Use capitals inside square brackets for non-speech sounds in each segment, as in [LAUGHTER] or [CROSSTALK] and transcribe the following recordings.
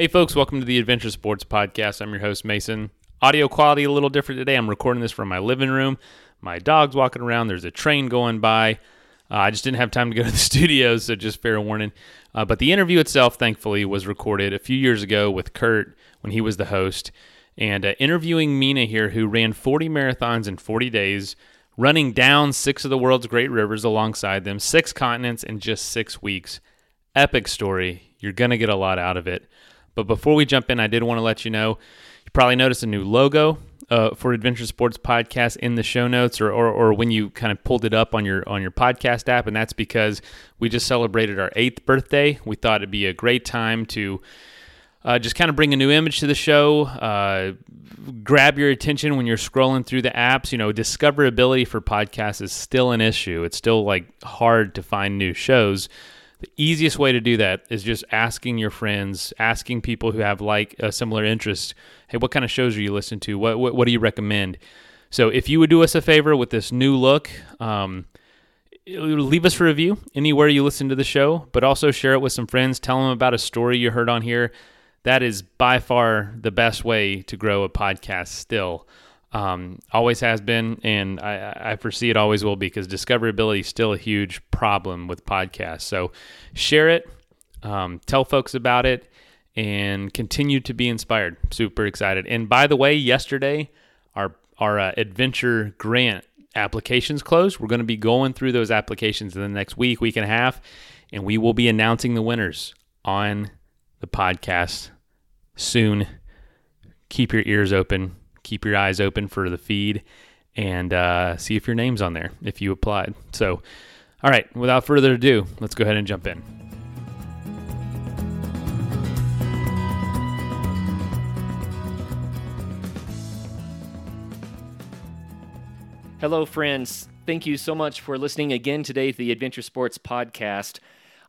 Hey, folks, welcome to the Adventure Sports Podcast. I'm your host, Mason. Audio quality a little different today. I'm recording this from my living room. My dog's walking around. There's a train going by. Uh, I just didn't have time to go to the [LAUGHS] studio, so just fair warning. Uh, but the interview itself, thankfully, was recorded a few years ago with Kurt when he was the host. And uh, interviewing Mina here, who ran 40 marathons in 40 days, running down six of the world's great rivers alongside them, six continents in just six weeks. Epic story. You're going to get a lot out of it. But before we jump in, I did want to let you know you probably noticed a new logo uh, for Adventure Sports Podcast in the show notes, or, or, or when you kind of pulled it up on your on your podcast app, and that's because we just celebrated our eighth birthday. We thought it'd be a great time to uh, just kind of bring a new image to the show, uh, grab your attention when you're scrolling through the apps. You know, discoverability for podcasts is still an issue. It's still like hard to find new shows. The easiest way to do that is just asking your friends, asking people who have like a similar interest, hey, what kind of shows are you listening to? What, what, what do you recommend? So if you would do us a favor with this new look, um, leave us a review anywhere you listen to the show, but also share it with some friends. Tell them about a story you heard on here. That is by far the best way to grow a podcast still. Um, always has been, and I, I, foresee it always will be because discoverability is still a huge problem with podcasts. So share it, um, tell folks about it, and continue to be inspired. Super excited. And by the way, yesterday our our uh, adventure grant applications closed. We're going to be going through those applications in the next week, week and a half, and we will be announcing the winners on the podcast soon. Keep your ears open keep your eyes open for the feed and uh, see if your name's on there if you applied. So, all right, without further ado, let's go ahead and jump in. Hello, friends. Thank you so much for listening again today to the Adventure Sports Podcast.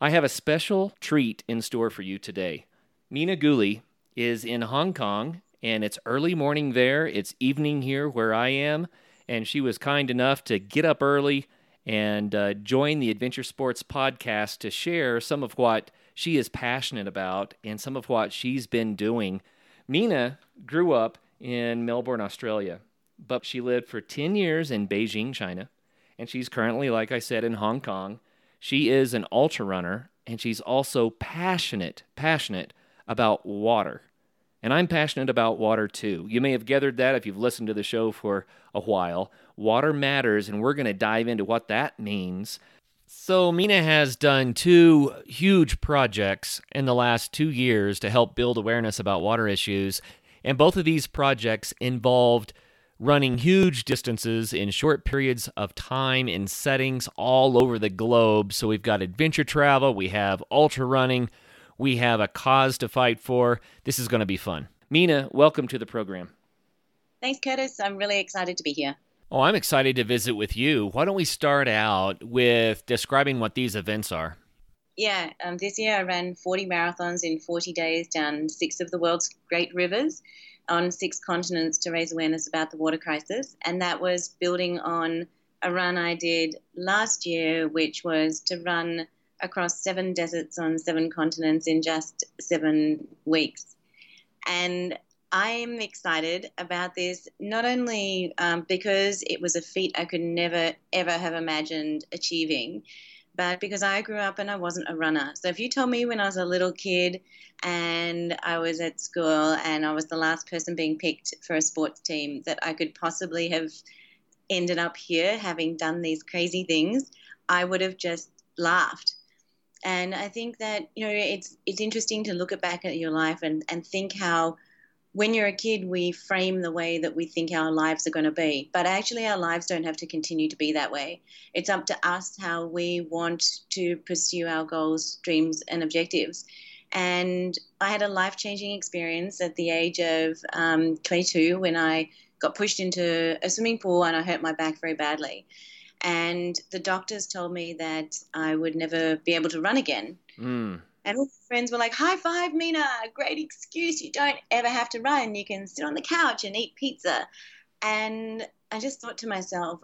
I have a special treat in store for you today. Mina Guli is in Hong Kong and it's early morning there. It's evening here where I am. And she was kind enough to get up early and uh, join the Adventure Sports podcast to share some of what she is passionate about and some of what she's been doing. Mina grew up in Melbourne, Australia, but she lived for 10 years in Beijing, China. And she's currently, like I said, in Hong Kong. She is an ultra runner and she's also passionate, passionate about water. And I'm passionate about water too. You may have gathered that if you've listened to the show for a while. Water matters, and we're going to dive into what that means. So, Mina has done two huge projects in the last two years to help build awareness about water issues. And both of these projects involved running huge distances in short periods of time in settings all over the globe. So, we've got adventure travel, we have ultra running, we have a cause to fight for. This is going to be fun. Mina, welcome to the program. Thanks, Curtis. I'm really excited to be here. Oh, I'm excited to visit with you. Why don't we start out with describing what these events are? Yeah, um, this year I ran 40 marathons in 40 days down six of the world's great rivers on six continents to raise awareness about the water crisis. And that was building on a run I did last year, which was to run across seven deserts on seven continents in just seven weeks. And I'm excited about this, not only um, because it was a feat I could never, ever have imagined achieving, but because I grew up and I wasn't a runner. So if you told me when I was a little kid and I was at school and I was the last person being picked for a sports team that I could possibly have ended up here having done these crazy things, I would have just laughed and I think that you know it's it's interesting to look back at your life and and think how when you're a kid we frame the way that we think our lives are going to be. But actually our lives don't have to continue to be that way. It's up to us how we want to pursue our goals dreams and objectives. And i had a life-changing experience at the age of um, 22 when i got pushed into a swimming pool and i hurt my back very badly and the doctors told me that I would never be able to run again. Mm. And all my friends were like, "High five, Mina! Great excuse. You don't ever have to run. You can sit on the couch and eat pizza." And I just thought to myself,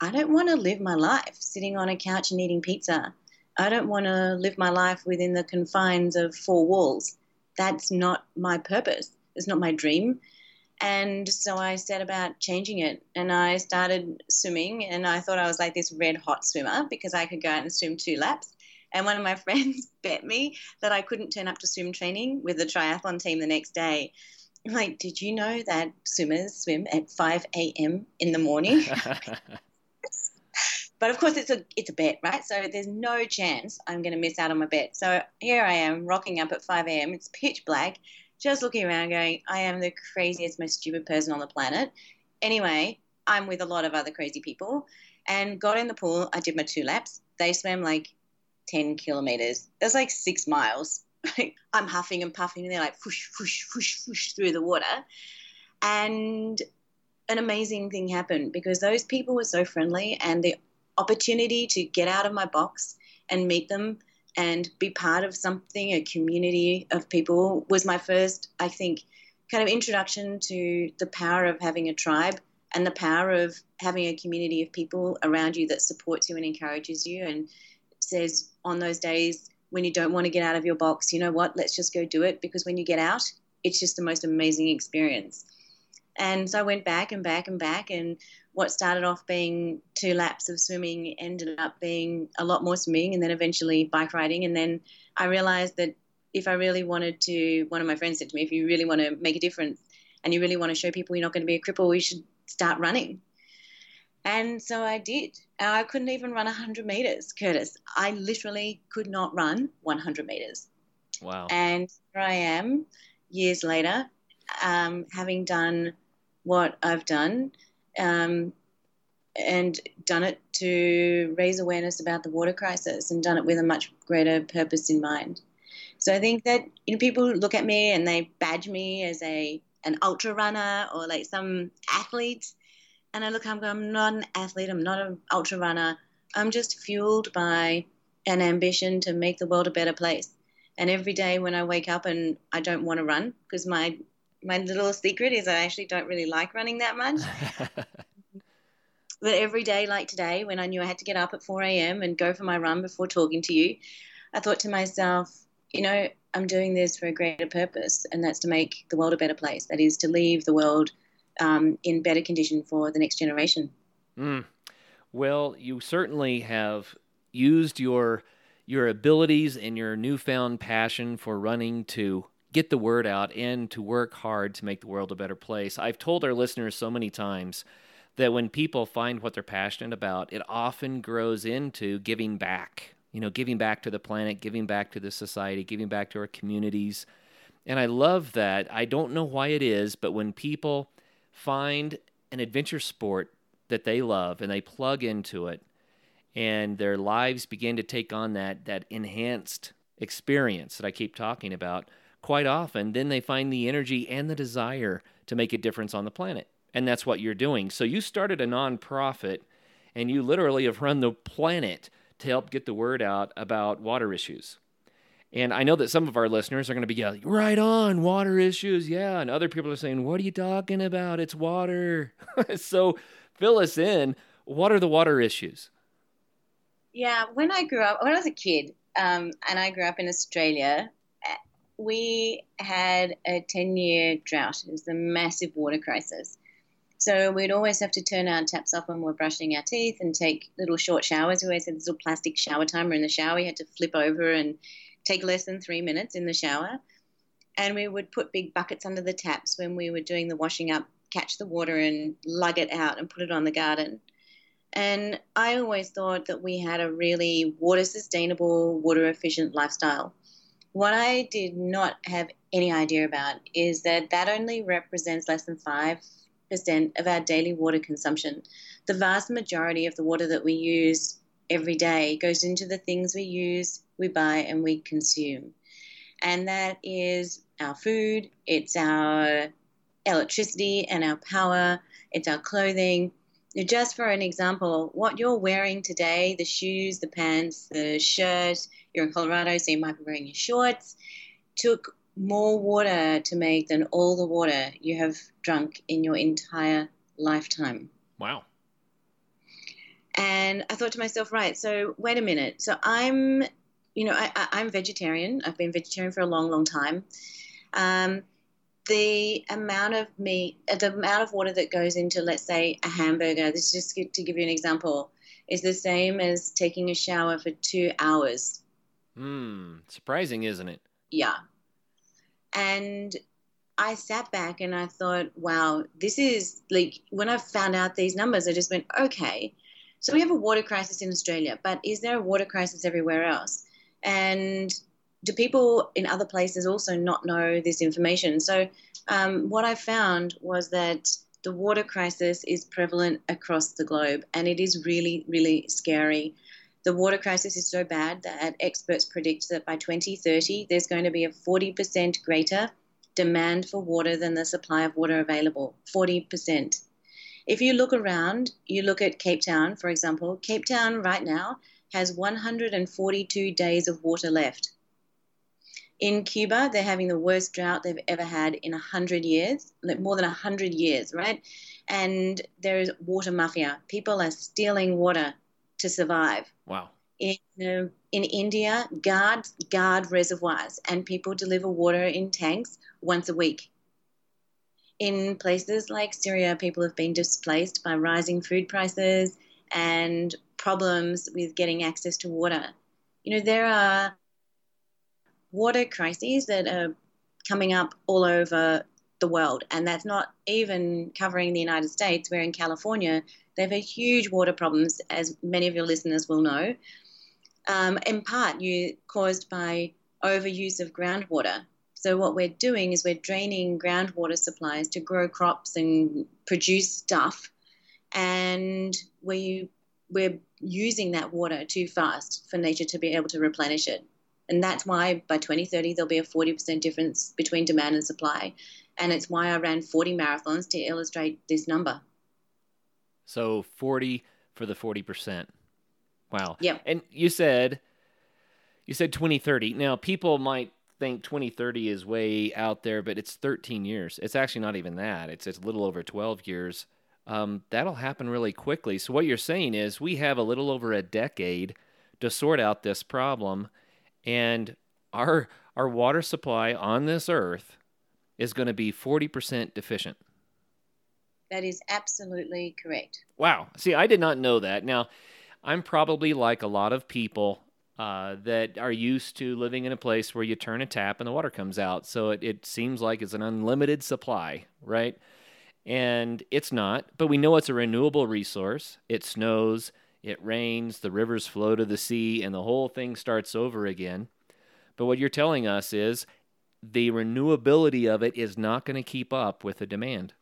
I don't want to live my life sitting on a couch and eating pizza. I don't want to live my life within the confines of four walls. that's not my purpose. It's not my dream. And so I set about changing it. And I started swimming, and I thought I was like this red hot swimmer because I could go out and swim two laps. And one of my [LAUGHS] friends bet me that I couldn't turn up to swim training with the triathlon team the next day. I'm like, did you know that swimmers swim at 5 a.m. in the morning? [LAUGHS] but of course, it's a it's a bet, right? So there's no chance I'm going to miss out on my bet. So here I am, rocking up at 5 a.m. It's pitch black, just looking around, going, I am the craziest, most stupid person on the planet. Anyway, I'm with a lot of other crazy people, and got in the pool. I did my two laps. They swam like 10 kilometers. That's like six miles. [LAUGHS] I'm huffing and puffing, and they're like whoosh, whoosh, whoosh, whoosh through the water. And an amazing thing happened because those people were so friendly, and the opportunity to get out of my box and meet them and be part of something, a community of people, was my first, I think, kind of introduction to the power of having a tribe and the power of having a community of people around you that supports you and encourages you and says on those days when you don't want to get out of your box, you know what, let's just go do it because when you get out, it's just the most amazing experience. And so I went back and back and back, and what started off being two laps of swimming ended up being a lot more swimming, and then eventually bike riding. And then I realized that if I really wanted to, one of my friends said to me, if you really want to make a difference and you really want to show people you're not going to be a cripple, you should start running. And so I did. I couldn't even run 100 meters, Curtis. I literally could not run 100 meters. Wow. And here I am years later, um, having done what I've done um, and done it to raise awareness about the water crisis and done it with a much greater purpose in mind. So I think that you know people look at me and they badge me as a an ultra runner or like some athlete, and I look, I'm, I'm not an athlete, I'm not an ultra runner. I'm just fueled by an ambition to make the world a better place. And every day when I wake up and I don't want to run, because my my little secret is I actually don't really like running that much. [LAUGHS] but every day, like today, when I knew I had to get up at 4 a.m. and go for my run before talking to you, I thought to myself, you know, I'm doing this for a greater purpose, and that's to make the world a better place. That is to leave the world um, in better condition for the next generation. Mm. Well, you certainly have used your your abilities and your newfound passion for running to get the word out and to work hard to make the world a better place. I've told our listeners so many times that when people find what they're passionate about, it often grows into giving back. You know, giving back to the planet, giving back to the society, giving back to our communities. And I love that. I don't know why it is, but when people find an adventure sport that they love and they plug into it and their lives begin to take on that that enhanced experience that I keep talking about, quite often, then they find the energy and the desire to make a difference on the planet. And that's what you're doing. So you started a nonprofit and you literally have run the planet to help get the word out about water issues. And I know that some of our listeners are going to be yelling, right on, water issues. Yeah. And other people are saying, what are you talking about? It's water. [LAUGHS] so fill us in. What are the water issues? Yeah. When I grew up, when I was a kid, um, and I grew up in Australia, we had a 10 year drought. It was a massive water crisis. So we'd always have to turn our taps off when we we're brushing our teeth and take little short showers. We always had this little plastic shower timer in the shower. We had to flip over and take less than three minutes in the shower. And we would put big buckets under the taps when we were doing the washing up, catch the water and lug it out and put it on the garden. And I always thought that we had a really water sustainable, water efficient lifestyle. What I did not have any idea about is that that only represents less than 5% of our daily water consumption. The vast majority of the water that we use every day goes into the things we use, we buy, and we consume. And that is our food, it's our electricity and our power, it's our clothing. Just for an example, what you're wearing today the shoes, the pants, the shirt, you're in Colorado, so you might be wearing your shorts. Took more water to make than all the water you have drunk in your entire lifetime. Wow. And I thought to myself, right, so wait a minute. So I'm you know, I, am vegetarian. I've been vegetarian for a long, long time. Um, the amount of meat, uh, the amount of water that goes into, let's say, a hamburger, this is just to give you an example, is the same as taking a shower for two hours. Hmm, surprising, isn't it? Yeah. And I sat back and I thought, wow, this is like when I found out these numbers, I just went, okay, so we have a water crisis in Australia, but is there a water crisis everywhere else? And do people in other places also not know this information? So, um, what I found was that the water crisis is prevalent across the globe, and it is really, really scary. The water crisis is so bad that experts predict that by 2030, there's going to be a 40% greater demand for water than the supply of water available. 40%. If you look around, you look at Cape Town, for example, Cape Town right now has 142 days of water left. In Cuba, they're having the worst drought they've ever had in 100 years, like more than 100 years, right? And there is water mafia. People are stealing water to survive. Wow. In, uh, in India, guards guard reservoirs, and people deliver water in tanks once a week. In places like Syria, people have been displaced by rising food prices and problems with getting access to water. You know, there are water crises that are coming up all over the world, and that's not even covering the United States, where in California they have a huge water problems, as many of your listeners will know, um, in part you, caused by overuse of groundwater. So what we're doing is we're draining groundwater supplies to grow crops and produce stuff, and we we're using that water too fast for nature to be able to replenish it. And that's why by 2030 there'll be a 40% difference between demand and supply. And it's why I ran 40 marathons to illustrate this number. So 40 for the 40%. Wow. Yeah. And you said you said 2030. Now people might think 2030 is way out there, but it's 13 years. It's actually not even that. It's it's a little over 12 years. Um, that'll happen really quickly. So what you're saying is we have a little over a decade to sort out this problem, and our our water supply on this earth is going to be 40% deficient. That is absolutely correct. Wow. See, I did not know that. Now, I'm probably like a lot of people uh, that are used to living in a place where you turn a tap and the water comes out. So it, it seems like it's an unlimited supply, right? And it's not, but we know it's a renewable resource. It snows, it rains, the rivers flow to the sea, and the whole thing starts over again. But what you're telling us is the renewability of it is not going to keep up with the demand.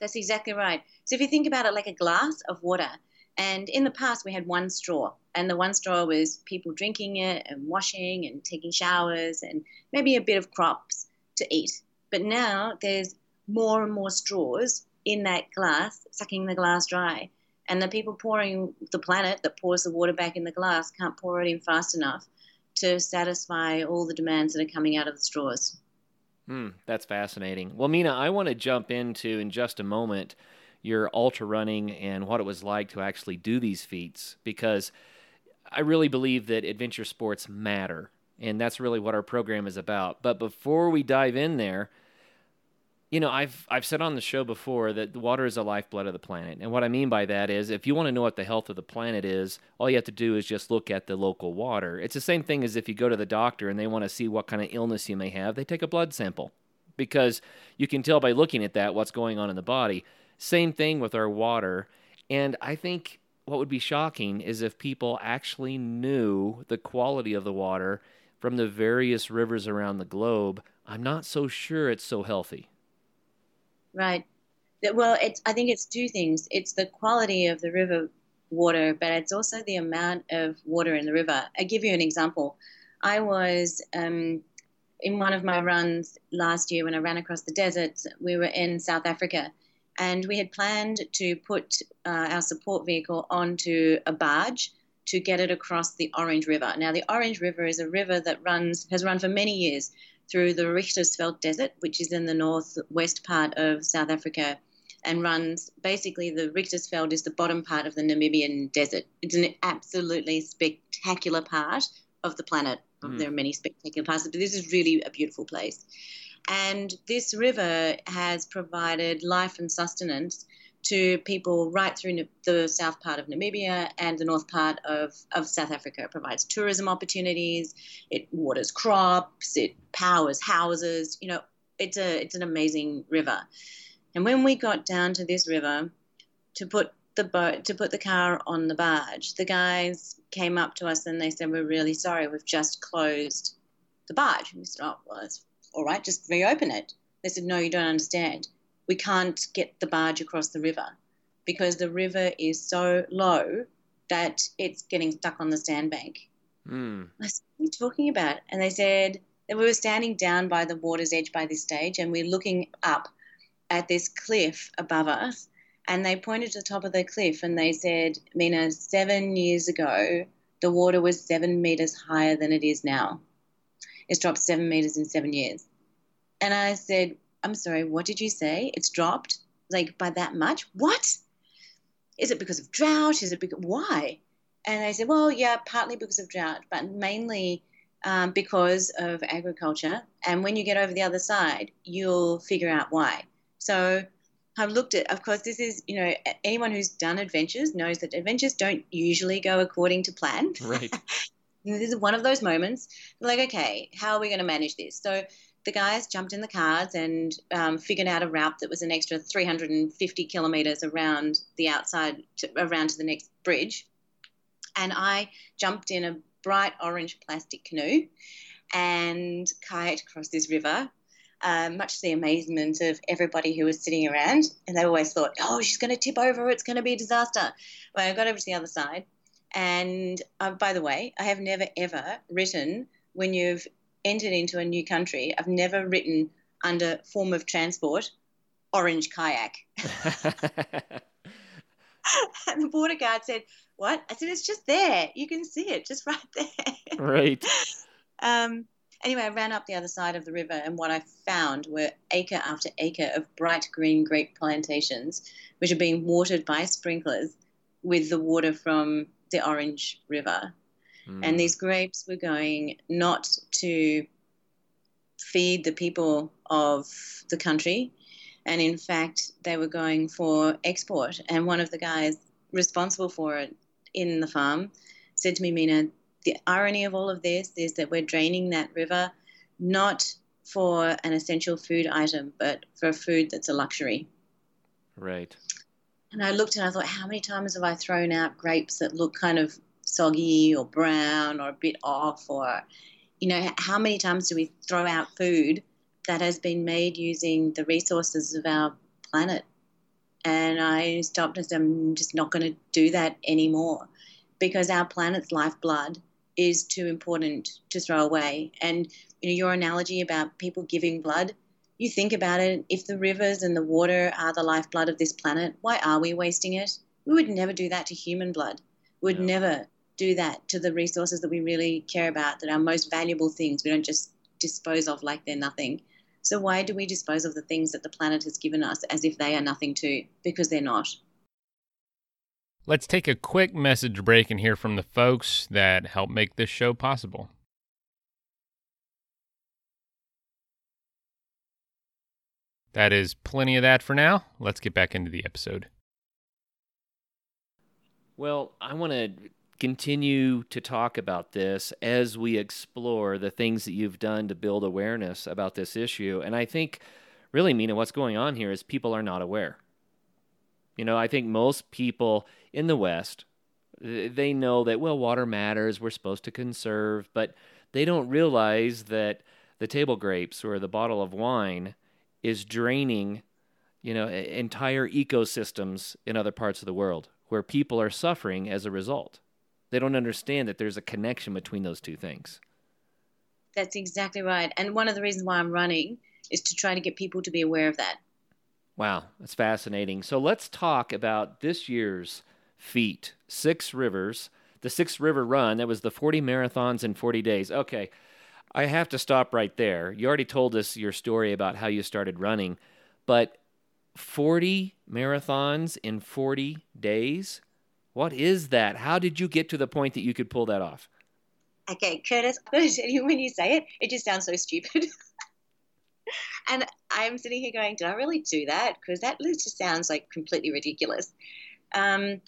That's exactly right. So if you think about it like a glass of water, and in the past, we had one straw, and the one straw was people drinking it and washing and taking showers and maybe a bit of crops to eat. But now there's more and more straws in that glass, sucking the glass dry. And the people pouring the planet that pours the water back in the glass can't pour it in fast enough to satisfy all the demands that are coming out of the straws. Hmm, that's fascinating. Well, Mina, I want to jump into in just a moment your ultra running and what it was like to actually do these feats because I really believe that adventure sports matter. And that's really what our program is about. But before we dive in there, you know, I've I've said on the show before that water is the lifeblood of the planet. And what I mean by that is if you want to know what the health of the planet is, all you have to do is just look at the local water. It's the same thing as if you go to the doctor and they want to see what kind of illness you may have, they take a blood sample. Because you can tell by looking at that what's going on in the body. Same thing with our water. And I think what would be shocking is if people actually knew the quality of the water from the various rivers around the globe. I'm not so sure it's so healthy. Right. Well, it's, I think it's two things. It's the quality of the river water, but it's also the amount of water in the river. I give you an example. I was um, in one of my runs last year when I ran across the desert. We were in South Africa, and we had planned to put uh, our support vehicle onto a barge to get it across the Orange River. Now, the Orange River is a river that runs has run for many years through the Richtersveld Desert, which is in the northwest part of South Africa, and runs basically the Richtersveld is the bottom part of the Namibian desert. It's an absolutely spectacular part of the planet. Mm. There are many spectacular parts, but this is really a beautiful place. And this river has provided life and sustenance to people right through the south part of Namibia and the north part of, of South Africa. It provides tourism opportunities, it waters crops, it powers houses. You know, it's a it's an amazing river. And when we got down to this river to put the boat to put the car on the barge, the guys came up to us and they said, "We're really sorry, we've just closed the barge." And we said, "Oh, well, that's all right. Just reopen it." They said, "No, you don't understand. We can't get the barge across the river because the river is so low that it's getting stuck on the sandbank." Mm. I said, "What are you talking about?" And they said that we were standing down by the water's edge by this stage, and we're looking up at this cliff above us and they pointed to the top of the cliff and they said, Mina, seven years ago, the water was seven meters higher than it is now. It's dropped seven meters in seven years. And I said, I'm sorry, what did you say? It's dropped like by that much? What? Is it because of drought? Is it because, why? And I said, well, yeah, partly because of drought, but mainly um, because of agriculture. And when you get over the other side, you'll figure out why. So I've looked at, of course, this is, you know, anyone who's done adventures knows that adventures don't usually go according to plan. Right. [LAUGHS] this is one of those moments. Like, okay, how are we going to manage this? So the guys jumped in the cars and um, figured out a route that was an extra 350 kilometers around the outside, to, around to the next bridge. And I jumped in a bright orange plastic canoe and kayaked across this river uh, much to the amazement of everybody who was sitting around. And they always thought, oh, she's going to tip over, it's going to be a disaster. But I got over to the other side. And uh, by the way, I have never ever written when you've entered into a new country, I've never written under form of transport orange kayak. [LAUGHS] and the border guard said, What? I said, It's just there. You can see it just [LAUGHS] right there. right. Um, Anyway, I ran up the other side of the river, and what I found were acre after acre of bright green grape plantations, which are being watered by sprinklers with the water from the Orange River. Mm. And these grapes were going not to feed the people of the country, and in fact, they were going for export. And one of the guys responsible for it in the farm said to me, Mina, the irony of all of this is that we're draining that river not for an essential food item, but for a food that's a luxury. Right. And I looked and I thought, how many times have I thrown out grapes that look kind of soggy or brown or a bit off? Or, you know, how many times do we throw out food that has been made using the resources of our planet? And I stopped and said, I'm just not going to do that anymore because our planet's lifeblood is too important to throw away. And you know, your analogy about people giving blood, you think about it, if the rivers and the water are the lifeblood of this planet, why are we wasting it? We would never do that to human blood. We would never do that to the resources that we really care about, that are most valuable things. We don't just dispose of like they're nothing. So why do we dispose of the things that the planet has given us as if they are nothing too? Because they're not. Let's take a quick message break and hear from the folks that help make this show possible. That is plenty of that for now. Let's get back into the episode. Well, I want to continue to talk about this as we explore the things that you've done to build awareness about this issue. And I think, really, Mina, what's going on here is people are not aware. You know, I think most people in the West, they know that, well, water matters, we're supposed to conserve, but they don't realize that the table grapes or the bottle of wine is draining, you know, entire ecosystems in other parts of the world where people are suffering as a result. They don't understand that there's a connection between those two things. That's exactly right. And one of the reasons why I'm running is to try to get people to be aware of that. Wow, that's fascinating. So let's talk about this year's feat, Six Rivers, the Six River Run. That was the 40 marathons in 40 days. Okay, I have to stop right there. You already told us your story about how you started running, but 40 marathons in 40 days? What is that? How did you get to the point that you could pull that off? okay, Curtis, I'm going to tell you when you say it, it just sounds so stupid. [LAUGHS] and I'm sitting here going, did I really do that? Because that just sounds like completely ridiculous. Um,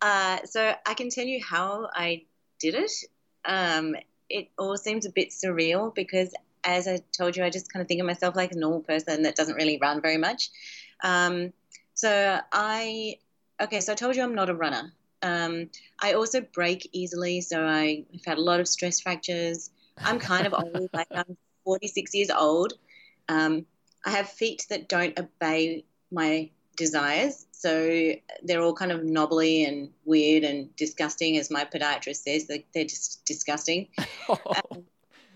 uh, so I can tell you how I did it. Um, it all seems a bit surreal because, as I told you, I just kind of think of myself like a normal person that doesn't really run very much. Um, so I, okay, so I told you I'm not a runner. Um, I also break easily, so I've had a lot of stress fractures. I'm kind of old, [LAUGHS] like I'm 46 years old. Um, I have feet that don't obey my desires, so they're all kind of knobbly and weird and disgusting, as my podiatrist says. They're, they're just disgusting. Oh. [LAUGHS] Um,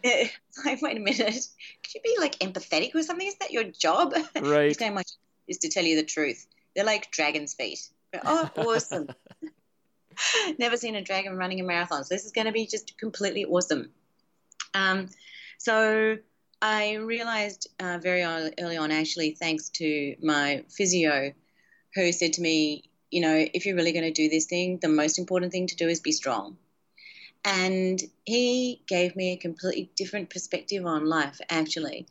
[LAUGHS] like, [LAUGHS] wait a minute, could you be like empathetic or something? Is that your job? Right. so much is to tell you the truth. They're like dragon's feet. Oh, awesome. Never seen a dragon running a marathon. So this is going to be just completely awesome. Um, so I realized uh, very early on, actually, thanks to my physio, who said to me, you know, if you're really going to do this thing, the most important thing to do is be strong. And he gave me a completely different perspective on life, actually,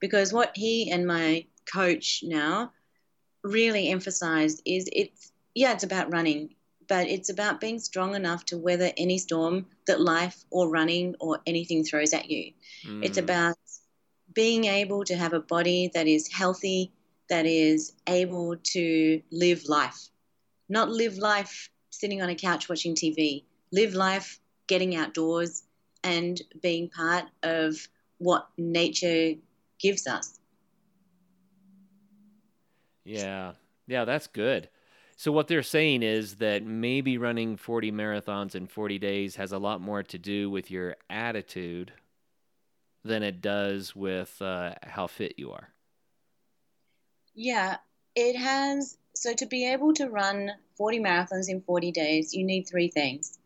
because what he and my coach now really emphasized is it's, yeah, it's about running, but it's about being strong enough to weather any storm that life or running or anything throws at you. Mm. It's about being able to have a body that is healthy, that is able to live life, not live life sitting on a couch watching TV, live life getting outdoors and being part of what nature gives us. Yeah. Yeah, that's good. So what they're saying is that maybe running 40 marathons in 40 days has a lot more to do with your attitude than it does with uh, how fit you are. Yeah, it has. So to be able to run 40 marathons in 40 days, you need three things.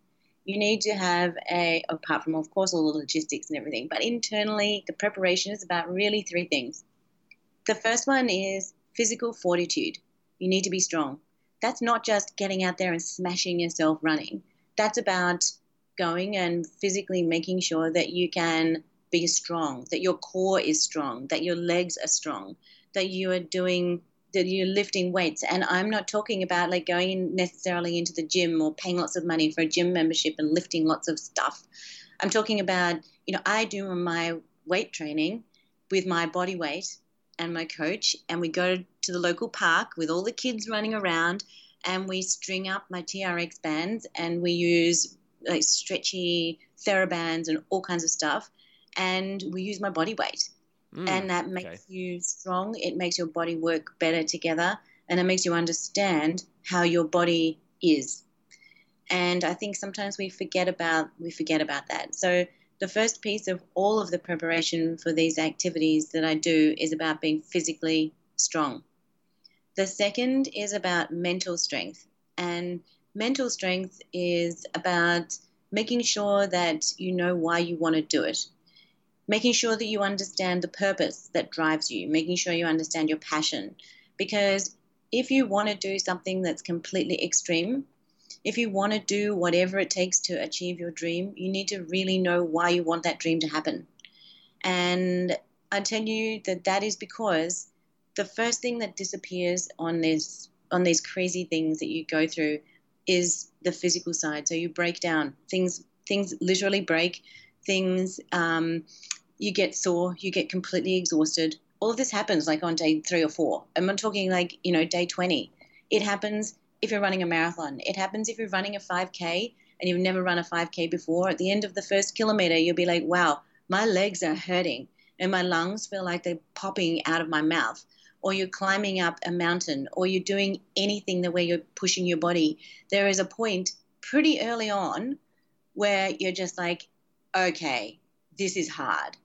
You need to have a, apart from, of course, all the logistics and everything, but internally, the preparation is about really three things. The first one is physical fortitude. You need to be strong. That's not just getting out there and smashing yourself running. That's about going and physically making sure that you can be strong, that your core is strong, that your legs are strong, that you are doing that you're lifting weights. And i'm not talking about like going necessarily into the gym or paying lots of money for a gym membership and lifting lots of stuff. I'm talking about you know i do my weight training with my body weight and my coach and we go to the local park with all the kids running around and we string up my trx bands and we use like stretchy therabands and all kinds of stuff and we use my body weight Mm, and that makes okay. you strong. It makes your body work better together, and it makes you understand how your body is. And I think sometimes we forget about we forget about that. So the first piece of all of the preparation for these activities that I do is about being physically strong. The second is about mental strength. And mental strength is about making sure that you know why you want to do it making sure that you understand the purpose that drives you, making sure you understand your passion. Because if you want to do something that's completely extreme, if you want to do whatever it takes to achieve your dream, you need to really know why you want that dream to happen. And I tell you that that is because the first thing that disappears on this on these crazy things that you go through is the physical side. So you break down things. Things literally break. Things um, you get sore, you get completely exhausted. All of this happens like on day three or four. I'm not talking like, you know, day 20. It happens if you're running a marathon. It happens if you're running a 5K and you've never run a 5K before. At the end of the first kilometer, you'll be like, wow, my legs are hurting and my lungs feel like they're popping out of my mouth. Or you're climbing up a mountain, or you're doing anything the way you're pushing your body. There is a point pretty early on where you're just like, okay, this is hard.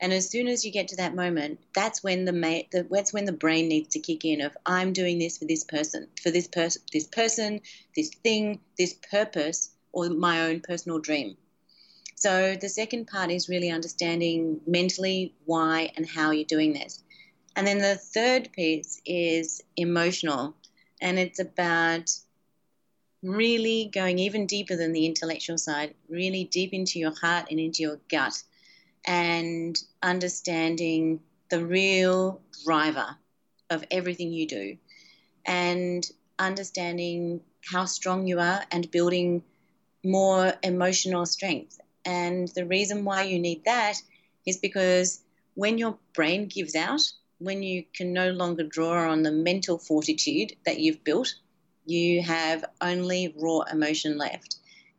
And as soon as you get to that moment, that's when the, ma- the that's when the brain needs to kick in of I'm doing this for this person, for this person, this person, this thing, this purpose, or my own personal dream. So the second part is really understanding mentally why and how you're doing this. And then the third piece is emotional, and it's about really going even deeper than the intellectual side, really deep into your heart and into your gut, and understanding the real driver of everything you do, and understanding how strong you are and building more emotional strength. And the reason why you need that is because when your brain gives out, when you can no longer draw on the mental fortitude that you've built, you have only raw emotion left.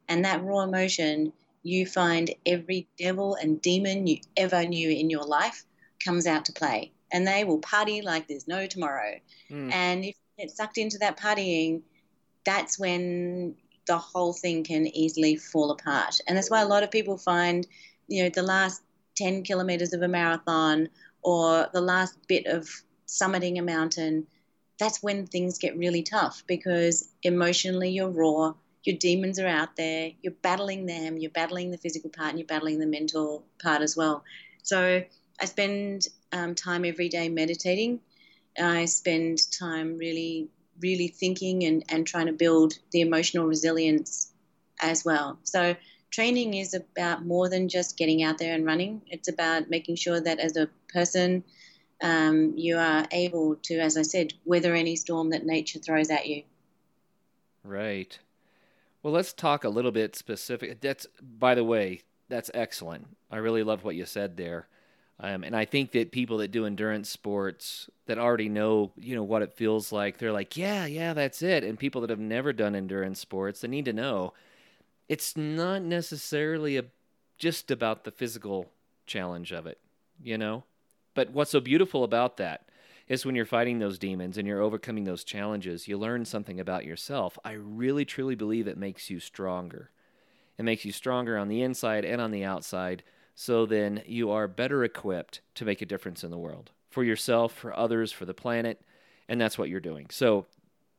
And that raw emotion, you find every devil and demon you ever knew in your life comes out to play. And they will party like there's no tomorrow. Mm. And if you get sucked into that partying, that's when the whole thing can easily fall apart. And that's why a lot of people find, you know, the last 10 kilometers of a marathon or the last bit of summiting a mountain, that's when things get really tough because emotionally you're raw, your demons are out there, you're battling them, you're battling the physical part, and you're battling the mental part as well. So I spend um, time every day meditating. I spend time really really thinking and, and trying to build the emotional resilience as well. So training is about more than just getting out there and running. It's about making sure that as a person, um, you are able to, as I said, weather any storm that nature throws at you. Right. Well, let's talk a little bit specific. That's, by the way, that's excellent. I really love what you said there. Um, and I think that people that do endurance sports that already know, you know, what it feels like, they're like, yeah, yeah, that's it. And people that have never done endurance sports, they need to know it's not necessarily a, just about the physical challenge of it, you know? But what's so beautiful about that is when you're fighting those demons and you're overcoming those challenges, you learn something about yourself. I really, truly believe it makes you stronger. It makes you stronger on the inside and on the outside so then you are better equipped to make a difference in the world for yourself, for others, for the planet, and that's what you're doing. So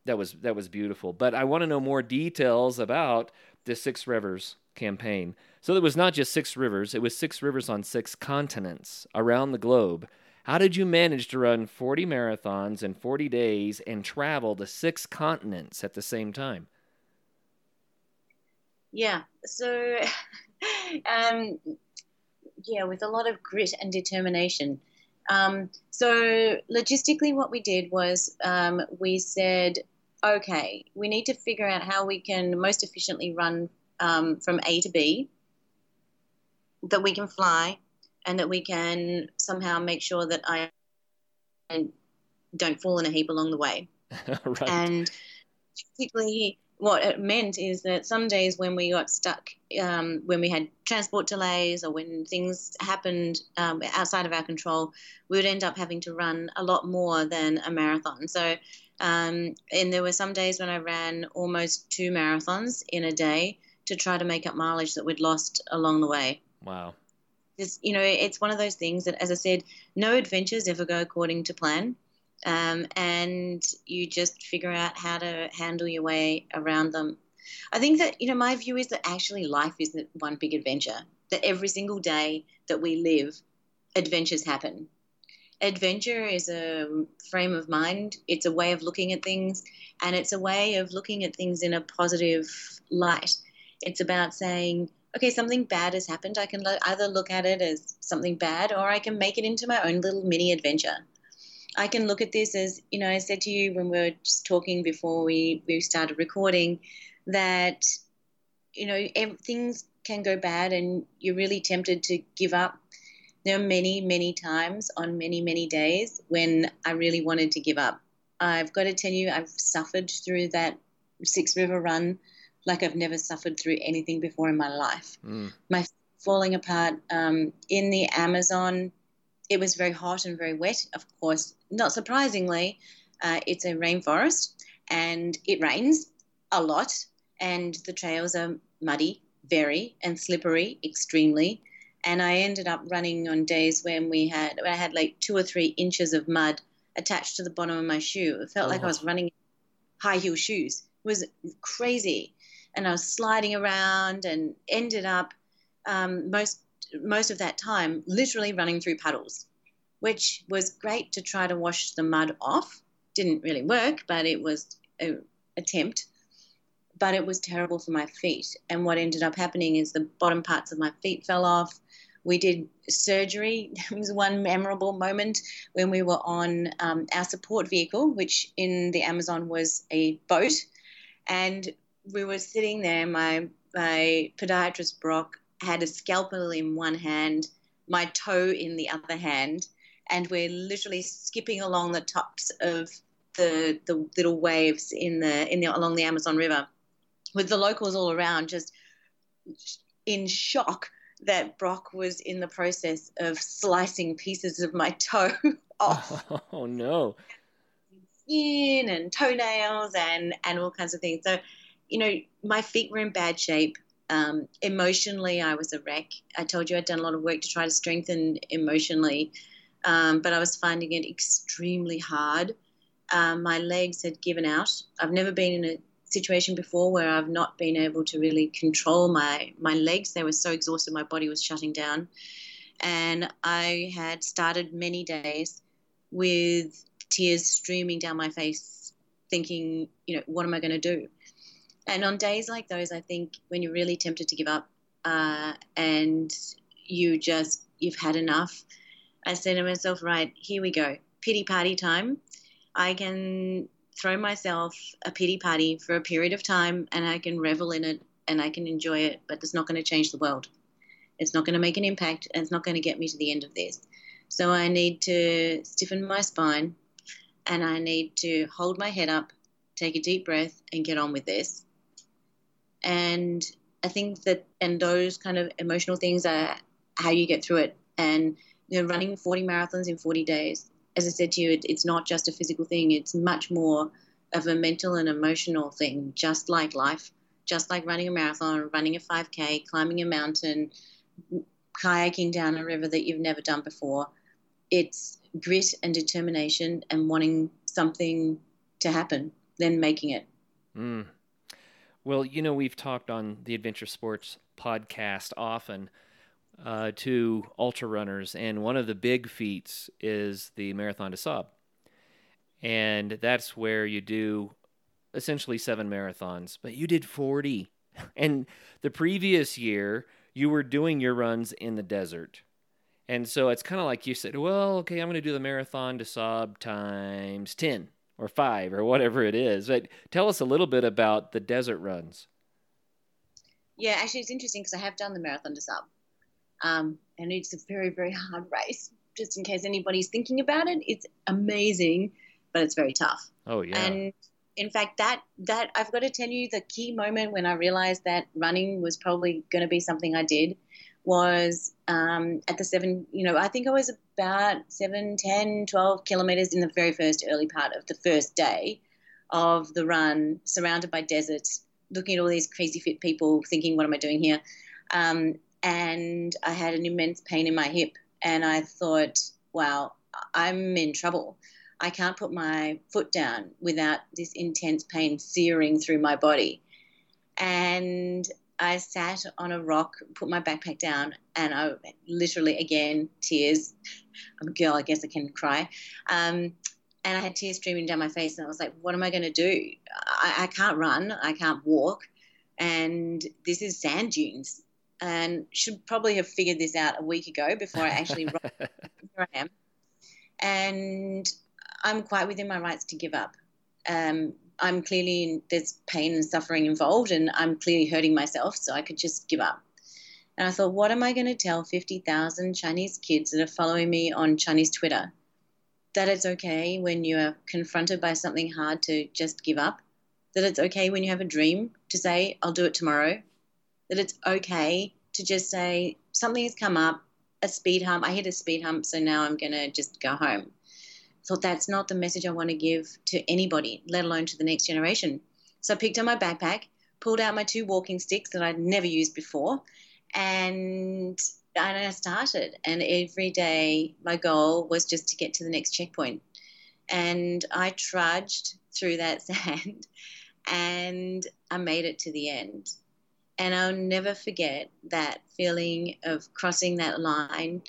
that was that was beautiful. But I want to know more details about the Six Rivers campaign. So it was not just six rivers, it was six rivers on six continents around the globe. How did you manage to run 40 marathons in 40 days and travel to six continents at the same time? Yeah. So [LAUGHS] um, yeah, with a lot of grit and determination. Um, so logistically, what we did was um, we said, okay, we need to figure out how we can most efficiently run um, from A to B, that we can fly, and that we can somehow make sure that I don't fall in a heap along the way. [LAUGHS] right. And particularly what it meant is that some days when we got stuck, um, when we had transport delays or when things happened um, outside of our control, we would end up having to run a lot more than a marathon. So, um, and there were some days when I ran almost two marathons in a day to try to make up mileage that we'd lost along the way. Wow. It's, you know, it's one of those things that, as I said, no adventures ever go according to plan um, and you just figure out how to handle your way around them. I think that, you know, my view is that actually life isn't one big adventure, that every single day that we live, adventures happen. Adventure is a frame of mind, it's a way of looking at things, and it's a way of looking at things in a positive light. It's about saying, okay, something bad has happened. I can either look at it as something bad or I can make it into my own little mini adventure. I can look at this as, you know, I said to you when we were just talking before we, we started recording that, you know, things can go bad and you're really tempted to give up. There are many, many times on many, many days when I really wanted to give up. I've got to tell you, I've suffered through that Six River run like I've never suffered through anything before in my life. Mm. My falling apart um, in the Amazon it was very hot and very wet. Of course, not surprisingly, uh, it's a rainforest and it rains a lot, and the trails are muddy, very, and slippery, extremely. And I ended up running on days when we had I had like two or three inches of mud attached to the bottom of my shoe. It felt oh. like I was oh. running high heel shoes. It was crazy, and I was sliding around and ended up um, most most of that time literally running through puddles, which was great to try to wash the mud off. Didn't really work, but it was an attempt. but it was terrible for my feet. And what ended up happening is the bottom parts of my feet fell off. We did surgery. [LAUGHS] There was one memorable moment when we were on um, our support vehicle, which in the Amazon was a boat. And we were sitting there. My, my podiatrist, Brock, had a scalpel in one hand, my toe in the other hand. And we're literally skipping along the tops of the, the little waves in the, in the, along the Amazon River with the locals all around just in shock that Brock was in the process of slicing pieces of my toe [LAUGHS] off. [LAUGHS] Oh no. Skin and toenails and, and all kinds of things. So, you know, my feet were in bad shape. Um, emotionally, I was a wreck. I told you I'd done a lot of work to try to strengthen emotionally, um, but I was finding it extremely hard. Um, my legs had given out. I've never been in a situation before where I've not been able to really control my my legs. They were so exhausted, my body was shutting down, and I had started many days with tears streaming down my face, thinking, you know, what am I going to do? And on days like those, I think when you're really tempted to give up uh, and you just you've had enough, I say to myself, right, here we go, pity party time. I can throw myself a pity party for a period of time and I can revel in it and I can enjoy it, but it's not going to change the world. It's not going to make an impact and it's not going to get me to the end of this. So I need to stiffen my spine and I need to hold my head up, take a deep breath, and get on with this. And I think that, and those kind of emotional things are how you get through it. And you know, running 40 marathons in 40 days as I said to you, it, it's not just a physical thing, it's much more of a mental and emotional thing, just like life, just like running a marathon, running a 5K, climbing a mountain, kayaking down a river that you've never done before. It's grit and determination and wanting something to happen, then making it. Mm. Well, you know, we've talked on the Adventure Sports podcast often uh, to ultra runners, and one of the big feats is the Marathon des Sables, and that's where you do essentially seven marathons, but you did forty, [LAUGHS] and the previous year you were doing your runs in the desert. And so it's kind of like you said, well, okay, I'm going to do the marathon des Sables times 10 or 5 or whatever it is. But tell us a little bit about the desert runs. Yeah, actually, it's interesting because I have done the marathon des Sables. Um, and it's a very, very hard [LAUGHS] race. Just in case anybody's thinking about it, it's amazing, but it's very tough. Oh yeah. And in fact, that that I've got to tell you, the key moment when I realized that running was probably going to be something I did was um, at the seven. You know, I think I was about seven, 10, 12 kilometers in the very first early part of the first day of the run, surrounded by deserts, looking at all these crazy fit people, thinking, "What am I doing here?" Um, and I had an immense pain in my hip. And I thought, wow, I'm in trouble. I can't put my foot down without this intense pain searing through my body. And I sat on a rock, put my backpack down, and I literally, again, tears. I'm a girl, I guess I can cry. Um, and I had tears streaming down my face, and I was like, what am I going to do? I, I can't run, I can't walk, and this is sand dunes and should probably have figured this out a week ago before I actually [LAUGHS] here I am. And I'm quite within my rights to give up. Um, I'm clearly in, there's pain and suffering involved, and I'm clearly hurting myself, so I could just give up. And I thought, what am I going to tell 50,000 Chinese kids that are following me on Chinese Twitter? That it's okay when you are confronted by something hard to just give up. That it's okay when you have a dream to say, I'll do it tomorrow that it's okay to just say something has come up, a speed hump. I hit a speed hump, so now I'm going to just go home. Thought that's not the message I want to give to anybody, let alone to the next generation. So I picked up my backpack, pulled out my two walking sticks that I'd never used before, and and I started. And every day, my goal was just to get to the next checkpoint. And I trudged through that [LAUGHS] sand, and I made it to the end. And I'll never forget that feeling of crossing that line,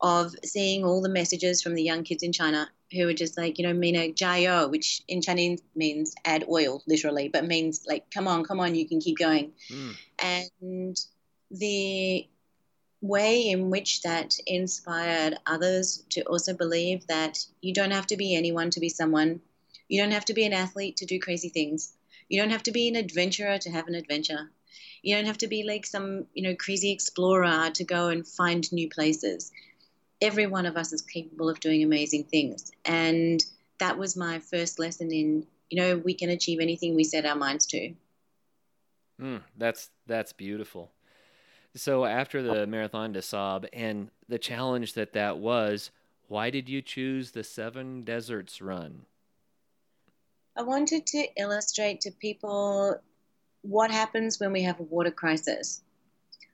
of seeing all the messages from the young kids in China who were just like, you know, Mina jiayou, which in Chinese means add oil, literally, but means like, come on, come on, you can keep going. Mm. And the way in which that inspired others to also believe that you don't have to be anyone to be someone. You don't have to be an athlete to do crazy things. You don't have to be an adventurer to have an adventure. You don't have to be like some, you know, crazy explorer to go and find new places. Every one of us is capable of doing amazing things. And that was my first lesson in, you know, we can achieve anything we set our minds to. Mm, that's that's beautiful. So after the Marathon des Sables and the challenge that that was, why did you choose the Seven Deserts Run? I wanted to illustrate to people what happens when we have a water crisis.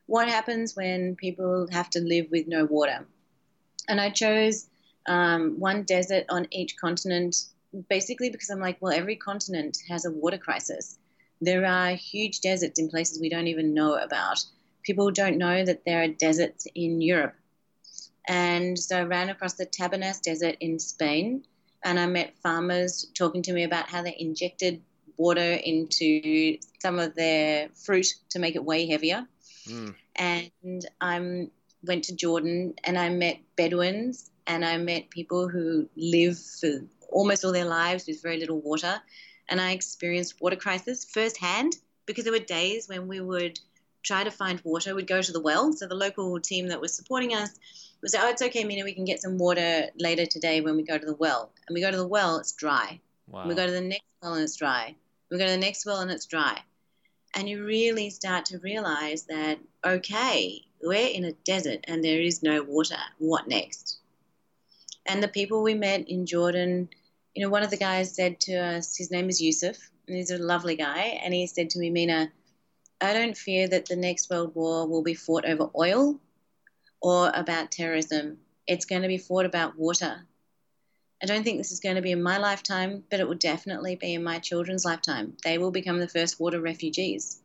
What happens when people have to live with no water? And I chose um, one desert on each continent basically because I'm like, well, every continent has a water crisis. There are huge deserts in places we don't even know about people don't know that there are deserts in Europe. And so I ran across the Tabernas Desert in Spain, and I met farmers talking to me about how they injected water into some of their fruit to make it way heavier. Mm. And I went to Jordan and I met Bedouins and I met people who live for almost all their lives with very little water. And I experienced water crisis firsthand because there were days when we would try to find water, we'd go to the well. So the local team that was supporting us would say, "Oh, it's okay, Mina. We can get some water later today when we go to the well." And we go to the well, it's dry. Wow. we go to the next well and it's dry. We go to the next well and it's dry. And you really start to realize that okay, we're in a desert and there is no water. What next? And the people we met in Jordan, you know, one of the guys said to us, his name is Yusuf, and he's a lovely guy, and he said to me, Mina I don't fear that the next world war will be fought over oil or about terrorism. It's going to be fought about water. I don't think this is going to be in my lifetime, but it will definitely be in my children's lifetime. They will become the first water refugees.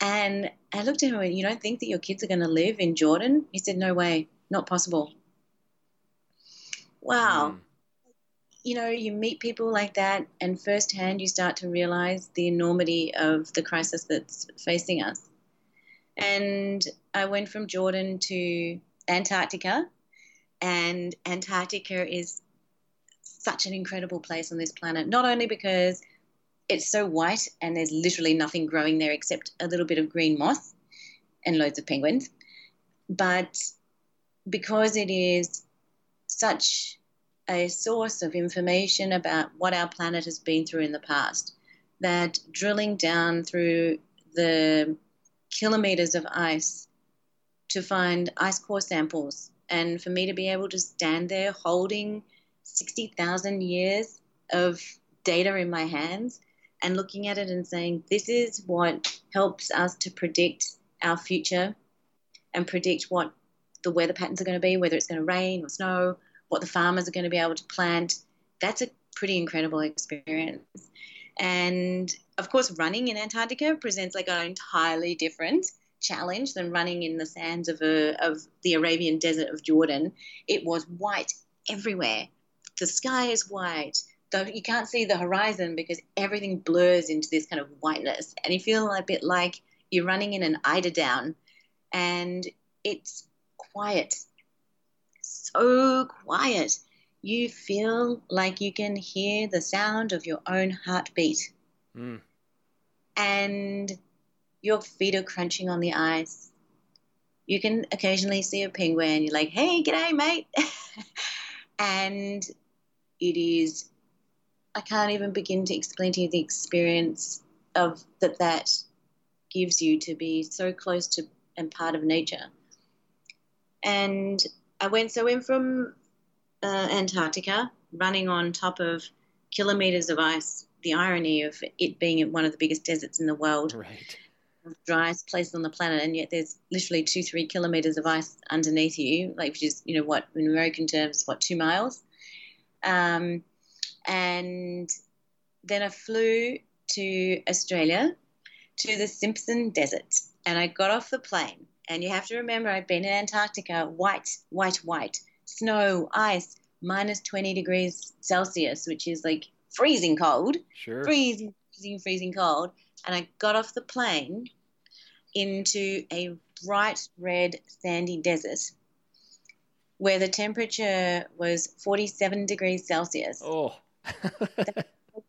And I looked at him and went, You don't think that your kids are going to live in Jordan? He said, No way, not possible. Wow. Mm you know, you meet people like that, and firsthand you start to realize the enormity of the crisis that's facing us. And I went from Jordan to Antarctica, and Antarctica is such an incredible place on this planet, not only because it's so white and there's literally nothing growing there except a little bit of green moss and loads of penguins, but because it is such a source of information about what our planet has been through in the past. That drilling down through the kilometers of ice to find ice core samples, and for me to be able to stand there holding 60,000 years of data in my hands and looking at it and saying, this is what helps us to predict our future and predict what the weather patterns are going to be, whether it's going to rain or snow, what the farmers are going to be able to plant. That's a pretty incredible experience. And of course, running in Antarctica presents like an entirely different challenge than running in the sands of, a, of the Arabian desert of Jordan. It was white everywhere. The sky is white. You can't see the horizon because everything blurs into this kind of whiteness. And you feel a bit like you're running in an eiderdown. And it's quiet so quiet. You feel like you can hear the sound of your own heartbeat. Mm. And your feet are crunching on the ice. You can occasionally see a penguin. You're like, hey, g'day, mate. [LAUGHS] and it is, I can't even begin to explain to you the experience of that that gives you to be so close to and part of nature. And I went so in from uh, Antarctica, running on top of kilometers of ice. The irony of it being one of the biggest deserts in the world, right? Driest place on the planet, and yet there's literally two, three kilometers of ice underneath you, like which is, you know, what in American terms, what two miles. Um, and then I flew to Australia, to the Simpson Desert, and I got off the plane and you have to remember, I've been in Antarctica, white, white, white, snow, ice, minus 20 degrees Celsius, which is like freezing cold. Sure. Freezing, freezing, freezing cold. And I got off the plane into a bright red sandy desert where the temperature was 47 degrees Celsius. Oh.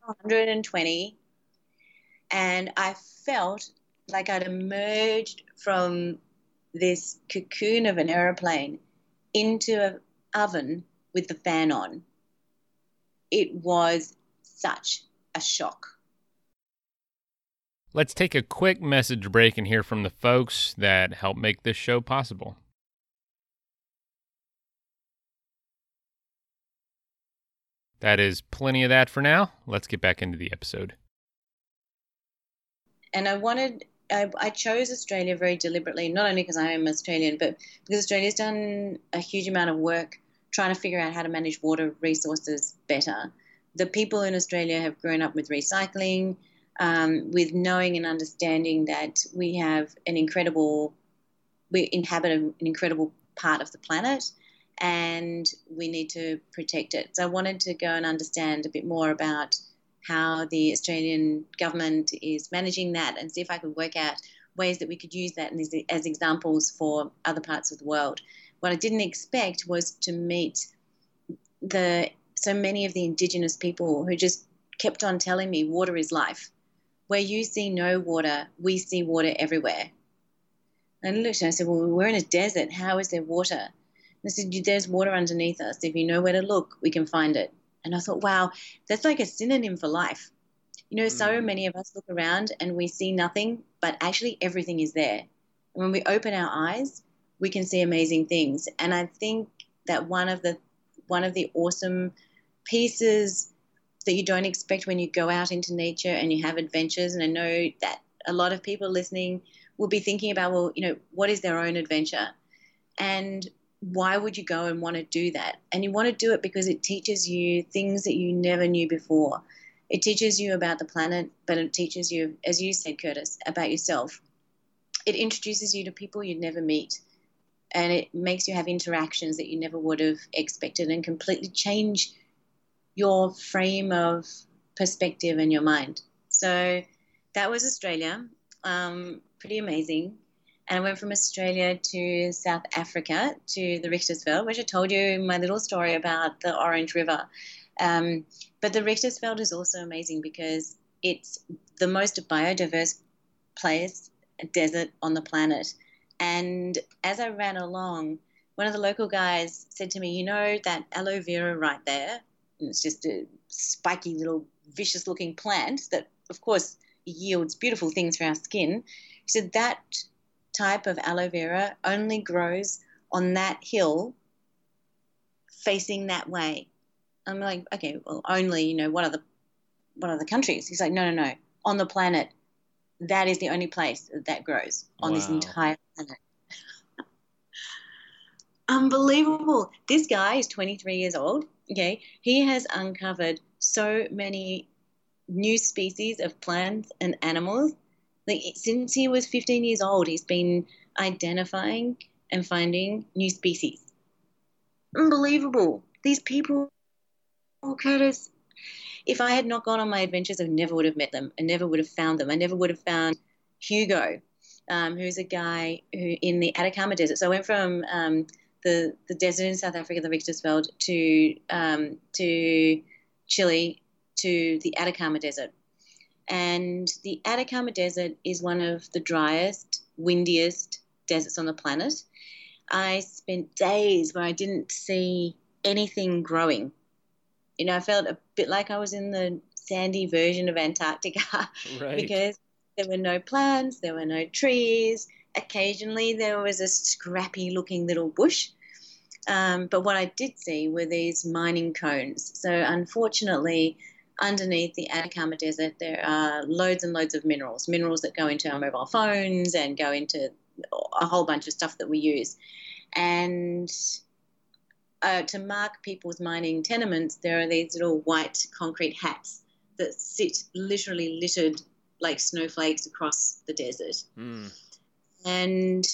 120 and I felt like I'd emerged from this cocoon of an aeroplane into an oven with the fan on. It was such a shock. Let's take a quick message break and hear from the folks that help make this show possible. That is plenty of that for now. Let's get back into the episode. And I wanted, I, I chose Australia very deliberately, not only because I am Australian, but because Australia's done a huge amount of work trying to figure out how to manage water resources better. The people in Australia have grown up with recycling, um, with knowing and understanding that we have an incredible, we inhabit an incredible part of the planet and we need to protect it. So I wanted to go and understand a bit more about how the Australian government is managing that and see if I could work out ways that we could use that as, examples for other parts of the world. What I didn't expect was to meet the so many of the indigenous people who just kept on telling me water is life. Where you see no water, we see water everywhere. And I looked and I said, Well, we're in a desert. How is there water? I said, There's water underneath us. If you know where to look, we can find it. And I thought, wow, that's like a synonym for life. You know, so Mm. many of us look around and we see nothing, but actually everything is there. And when we open our eyes, we can see amazing things. And I think that one of the one of the awesome pieces that you don't expect when you go out into nature and you have adventures, and I know that a lot of people listening will be thinking about, well, you know, what is their own adventure? And why would you go and want to do that? And you want to do it because it teaches you things that you never knew before. It teaches you about the planet, but it teaches you, as you said, Curtis, about yourself. It introduces you to people you'd never meet, and it makes you have interactions that you never would have expected and completely change your frame of perspective and your mind. So that was Australia. Um, pretty amazing and I went from Australia to South Africa to the Richtersveld, which I told you my little story about the Orange River. Um, but the Richtersveld is also amazing because it's the most biodiverse place, desert on the planet. And as I ran along, one of the local guys said to me, You know, that aloe vera right there? It's just a spiky little vicious looking plant that, of course, yields beautiful things for our skin. He said, That type of aloe vera only grows on that hill facing that way. I'm like, okay, well, only, you know, what are the what are the countries? He's like, no, no, no. On the planet, that is the only place that, that grows on this entire planet. [LAUGHS] Unbelievable. This guy is 23 years old. Okay. He has uncovered so many new species of plants and animals like since he was 15 years old he's been identifying and finding new species. Unbelievable. These people oh, curtis. If i had not gone on my adventures i never would have met them. I never would have found them. I never would have found hugo um, who's a guy who in the atacama desert. So i went from um, the, the desert in south africa the richtersveld to um, to chile to the atacama desert and the Atacama Desert is one of the driest, windiest deserts on the planet. I spent days where I didn't see anything growing. You know, I felt a bit like I was in the sandy version of Antarctica [LAUGHS] Right. because there were no plants, there were no trees. Occasionally, there was a scrappy looking little bush. Um, but what I did see were these mining cones. So, unfortunately, underneath the Atacama Desert, there are loads and loads of minerals, minerals that go into our mobile phones and go into a whole bunch of stuff that we use. And uh, to mark people's mining tenements, there are these little white concrete hats that sit literally littered like snowflakes across the desert. Mm. And,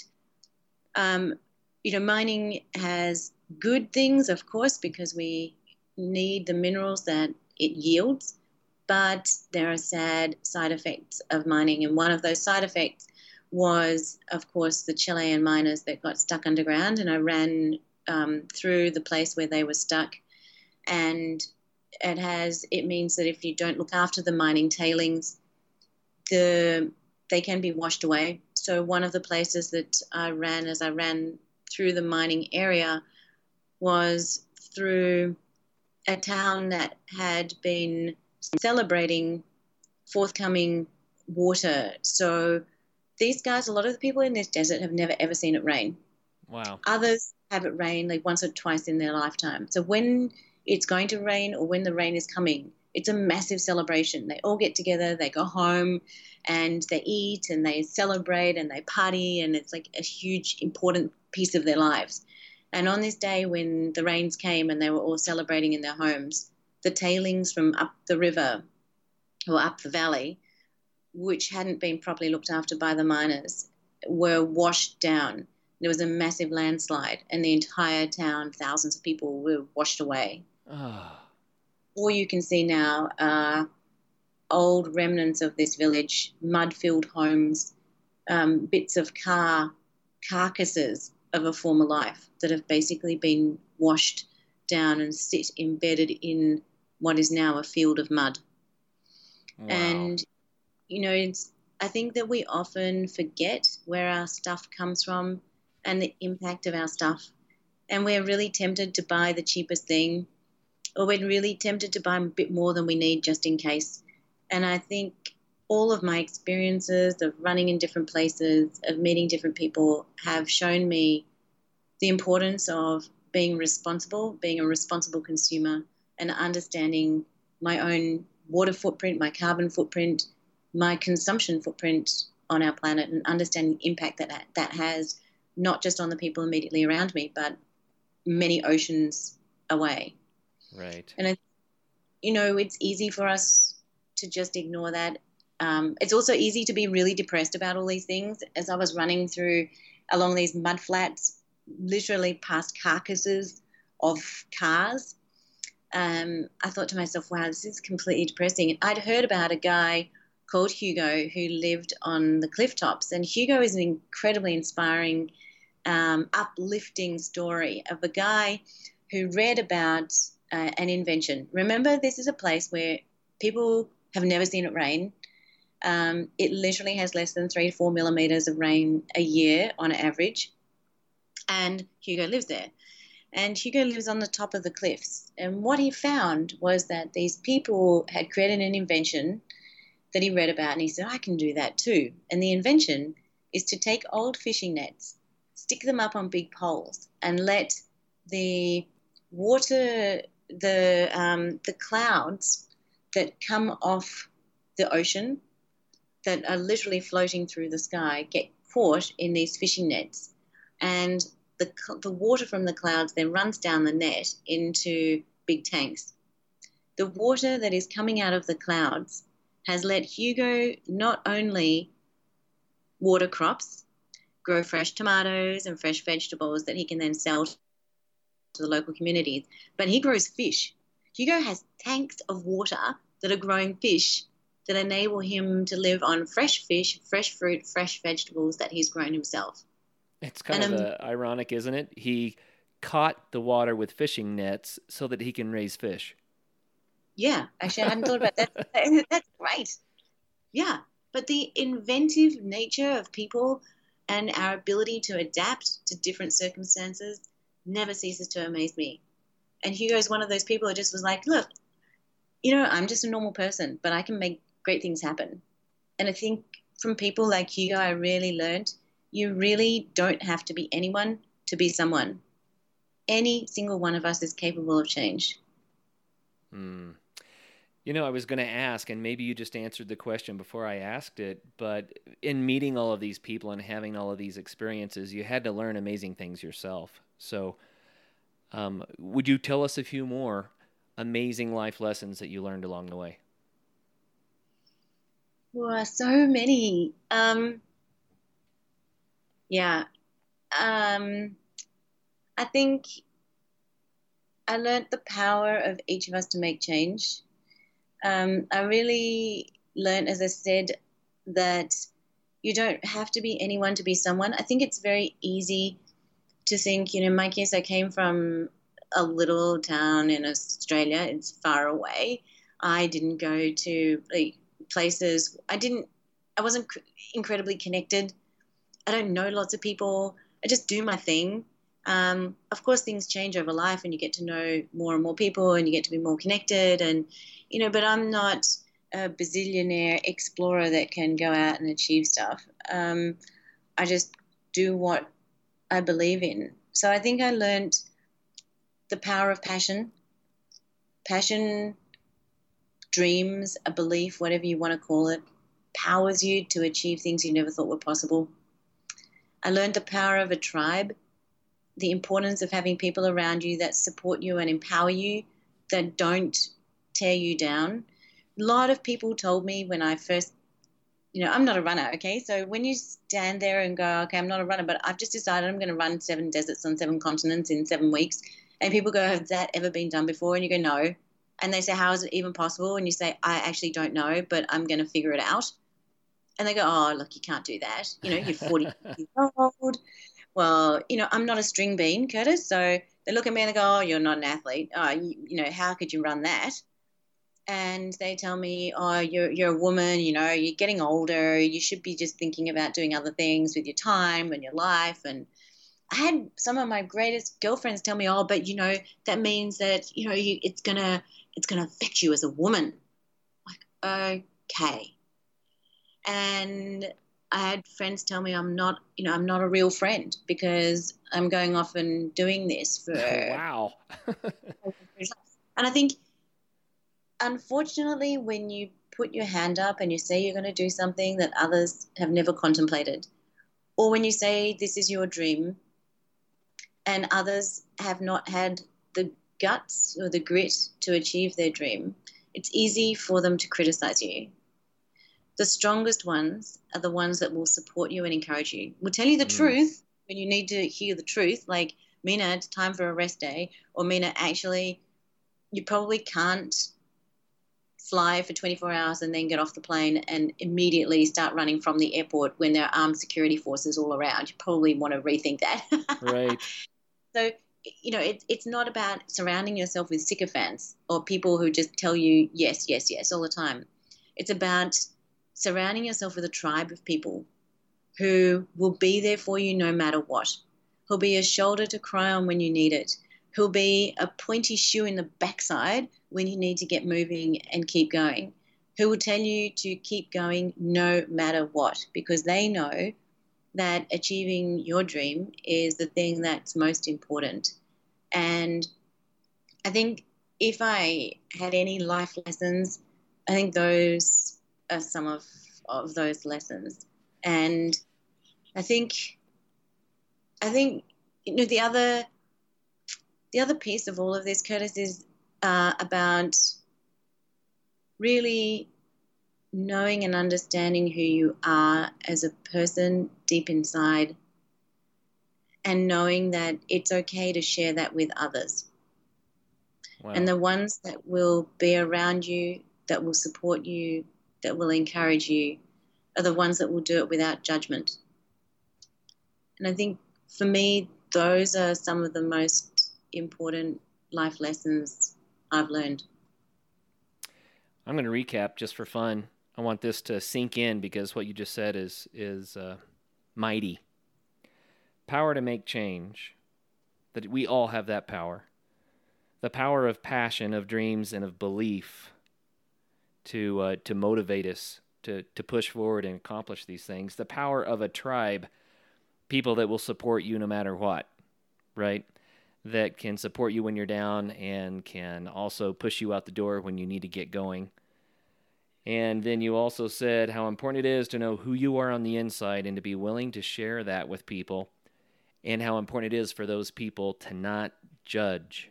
um, you know, mining has good things, of course, because we need the minerals that it yields, but there are sad side effects of mining. And one of those side effects was, of course, the Chilean miners that got stuck underground. And I ran um, through the place where they were stuck. And it has, it means that if you don't look after the mining tailings, the they can be washed away. So one of the places that I ran as I ran through the mining area was through a town that had been celebrating forthcoming water. So these guys, a lot of the people in this desert have never ever seen it rain. Wow. Others have it rain like once or twice in their lifetime. So when it's going to rain or when the rain is coming, it's a massive celebration. They all get together, they go home and they eat and they celebrate and they party and it's like a huge important piece of their lives. And on this day when the rains came and they were all celebrating in their homes, the tailings from up the river or up the valley, which hadn't been properly looked after by the miners, were washed down. There was a massive landslide, and the entire town, thousands of people, were washed away. Oh. All you can see now are old remnants of this village, mud filled homes, um, bits of car carcasses of a former life that have basically been washed down and sit embedded in what is now a field of mud. Wow. And, you know, it's, I think that we often forget where our stuff comes from and the impact of our stuff. And we're really tempted to buy the cheapest thing, or we're really tempted to buy a bit more than we need just in case. And I think all of my experiences of running in different places, of meeting different people, have shown me the importance of being responsible, being a responsible consumer, and understanding my own water footprint, my carbon footprint, my consumption footprint on our planet, and understanding the impact that that has not just on the people immediately around me, but many oceans away. Right. And, it, you know, it's easy for us to just ignore that. Um, it's also easy to be really depressed about all these things. As I was running through along these mud flats, literally past carcasses of cars, um, I thought to myself, wow, this is completely depressing. I'd heard about a guy called Hugo who lived on the cliff tops, and Hugo is an incredibly inspiring, um, uplifting story of a guy who read about uh, an invention. Remember, this is a place where people have never seen it rain. Um, it literally has less than three to four millimeters of rain a year on average. And Hugo lives there. And Hugo lives on the top of the cliffs. And what he found was that these people had created an invention that he read about, and he said, I can do that too. And the invention is to take old fishing nets, stick them up on big poles, and let the water, the, um, the clouds that come off the ocean, that are literally floating through the sky, get caught in these fishing nets. And the, the water from the clouds then runs down the net into big tanks. The water that is coming out of the clouds has let Hugo not only water crops, grow fresh tomatoes and fresh vegetables that he can then sell to the local communities, but he grows fish. Hugo has tanks of water that are growing fish that enable him to live on fresh fish, fresh fruit, fresh vegetables that he's grown himself. It's kind And, of um, uh, ironic, isn't it? He caught the water with fishing nets so that he can raise fish. Yeah, actually, I hadn't thought about that. [LAUGHS] [LAUGHS] That's great. Yeah, but the inventive nature of people and our ability to adapt to different circumstances never ceases to amaze me. And Hugo is one of those people who just was like, look, you know, I'm just a normal person, but I can make great things happen. And I think from people like you, I really learned you really don't have to be anyone to be someone. Any single one of us is capable of change. Hmm. You know, I was going to ask, and maybe you just answered the question before I asked it, but in meeting all of these people and having all of these experiences, you had to learn amazing things yourself. So, um, would you tell us a few more amazing life lessons that you learned along the way? Wow, so many. Um, yeah. Um, I think I learned the power of each of us to make change. Um, I really learned, as I said, that you don't have to be anyone to be someone. I think it's very easy to think, you know, in my case, I came from a little town in Australia. It's far away. I didn't go to like, places. I didn't. I wasn't incredibly connected. I don't know lots of people. I just do my thing. Um, of course, things change over life, and you get to know more and more people, and you get to be more connected. And you know, but I'm not a bazillionaire explorer that can go out and achieve stuff. Um, I just do what I believe in. So I think I learned the power of passion. Passion, dreams, a belief, whatever you want to call it, powers you to achieve things you never thought were possible. I learned the power of a tribe, the importance of having people around you that support you and empower you, that don't tear you down. A lot of people told me when I first, you know, I'm not a runner, okay? So when you stand there and go, okay, I'm not a runner, but I've just decided I'm going to run seven deserts on seven continents in seven weeks, and people go, has that ever been done before? And you go, no. And they say, how is it even possible? And you say, I actually don't know, but I'm going to figure it out and they go, "Oh, look, you can't do that. You know, you're 40 [LAUGHS] years old." Well, you know, I'm not a string bean, Curtis. So they look at me and they go, "Oh, you're not an athlete. Oh, you, you know, how could you run that?" And they tell me, "Oh, you're you're a woman. You know, you're getting older. You should be just thinking about doing other things with your time and your life." And I had some of my greatest girlfriends tell me, "Oh, but you know, that means that you know, you, it's gonna it's gonna affect you as a woman." Like, okay and I had friends tell me I'm not, you know, I'm not a real friend because I'm going off and doing this for. [LAUGHS] wow. [LAUGHS] and I think, unfortunately, when you put your hand up and you say you're going to do something that others have never contemplated, or when you say this is your dream, and others have not had the guts or the grit to achieve their dream, it's easy for them to criticize you the strongest ones are the ones that will support you and encourage you. Will tell you the mm. truth when you need to hear the truth, like Mina, it's time for a rest day, or Mina, actually, you probably can't fly for 24 hours and then get off the plane and immediately start running from the airport when there are armed security forces all around. You probably want to rethink that. [LAUGHS] right. So, you know, it, it's not about surrounding yourself with sycophants or people who just tell you yes, yes, yes all the time. It's about surrounding yourself with a tribe of people who will be there for you no matter what, who'll be a shoulder to cry on when you need it, who'll be a pointy shoe in the backside when you need to get moving and keep going, who will tell you to keep going no matter what, because they know that achieving your dream is the thing that's most important. And I think if I had any life lessons, I think those are some of, of those lessons. And I think, I think, you know, the other, the other piece of all of this, Curtis, is uh, about really knowing and understanding who you are as a person deep inside and knowing that it's okay to share that with others. Wow. And the ones that will be around you, that will support you, that will encourage you are the ones that will do it without judgment. And I think for me, those are some of the most important life lessons I've learned. I'm going to recap just for fun. I want this to sink in because what you just said is is uh, mighty. Power to make change. That we all have that power. The power of passion, of dreams, and of belief to uh, to motivate us to to push forward and accomplish these things. The power of a tribe, people that will support you no matter what, right? That can support you when you're down and can also push you out the door when you need to get going. And then you also said how important it is to know who you are on the inside and to be willing to share that with people, and how important it is for those people to not judge.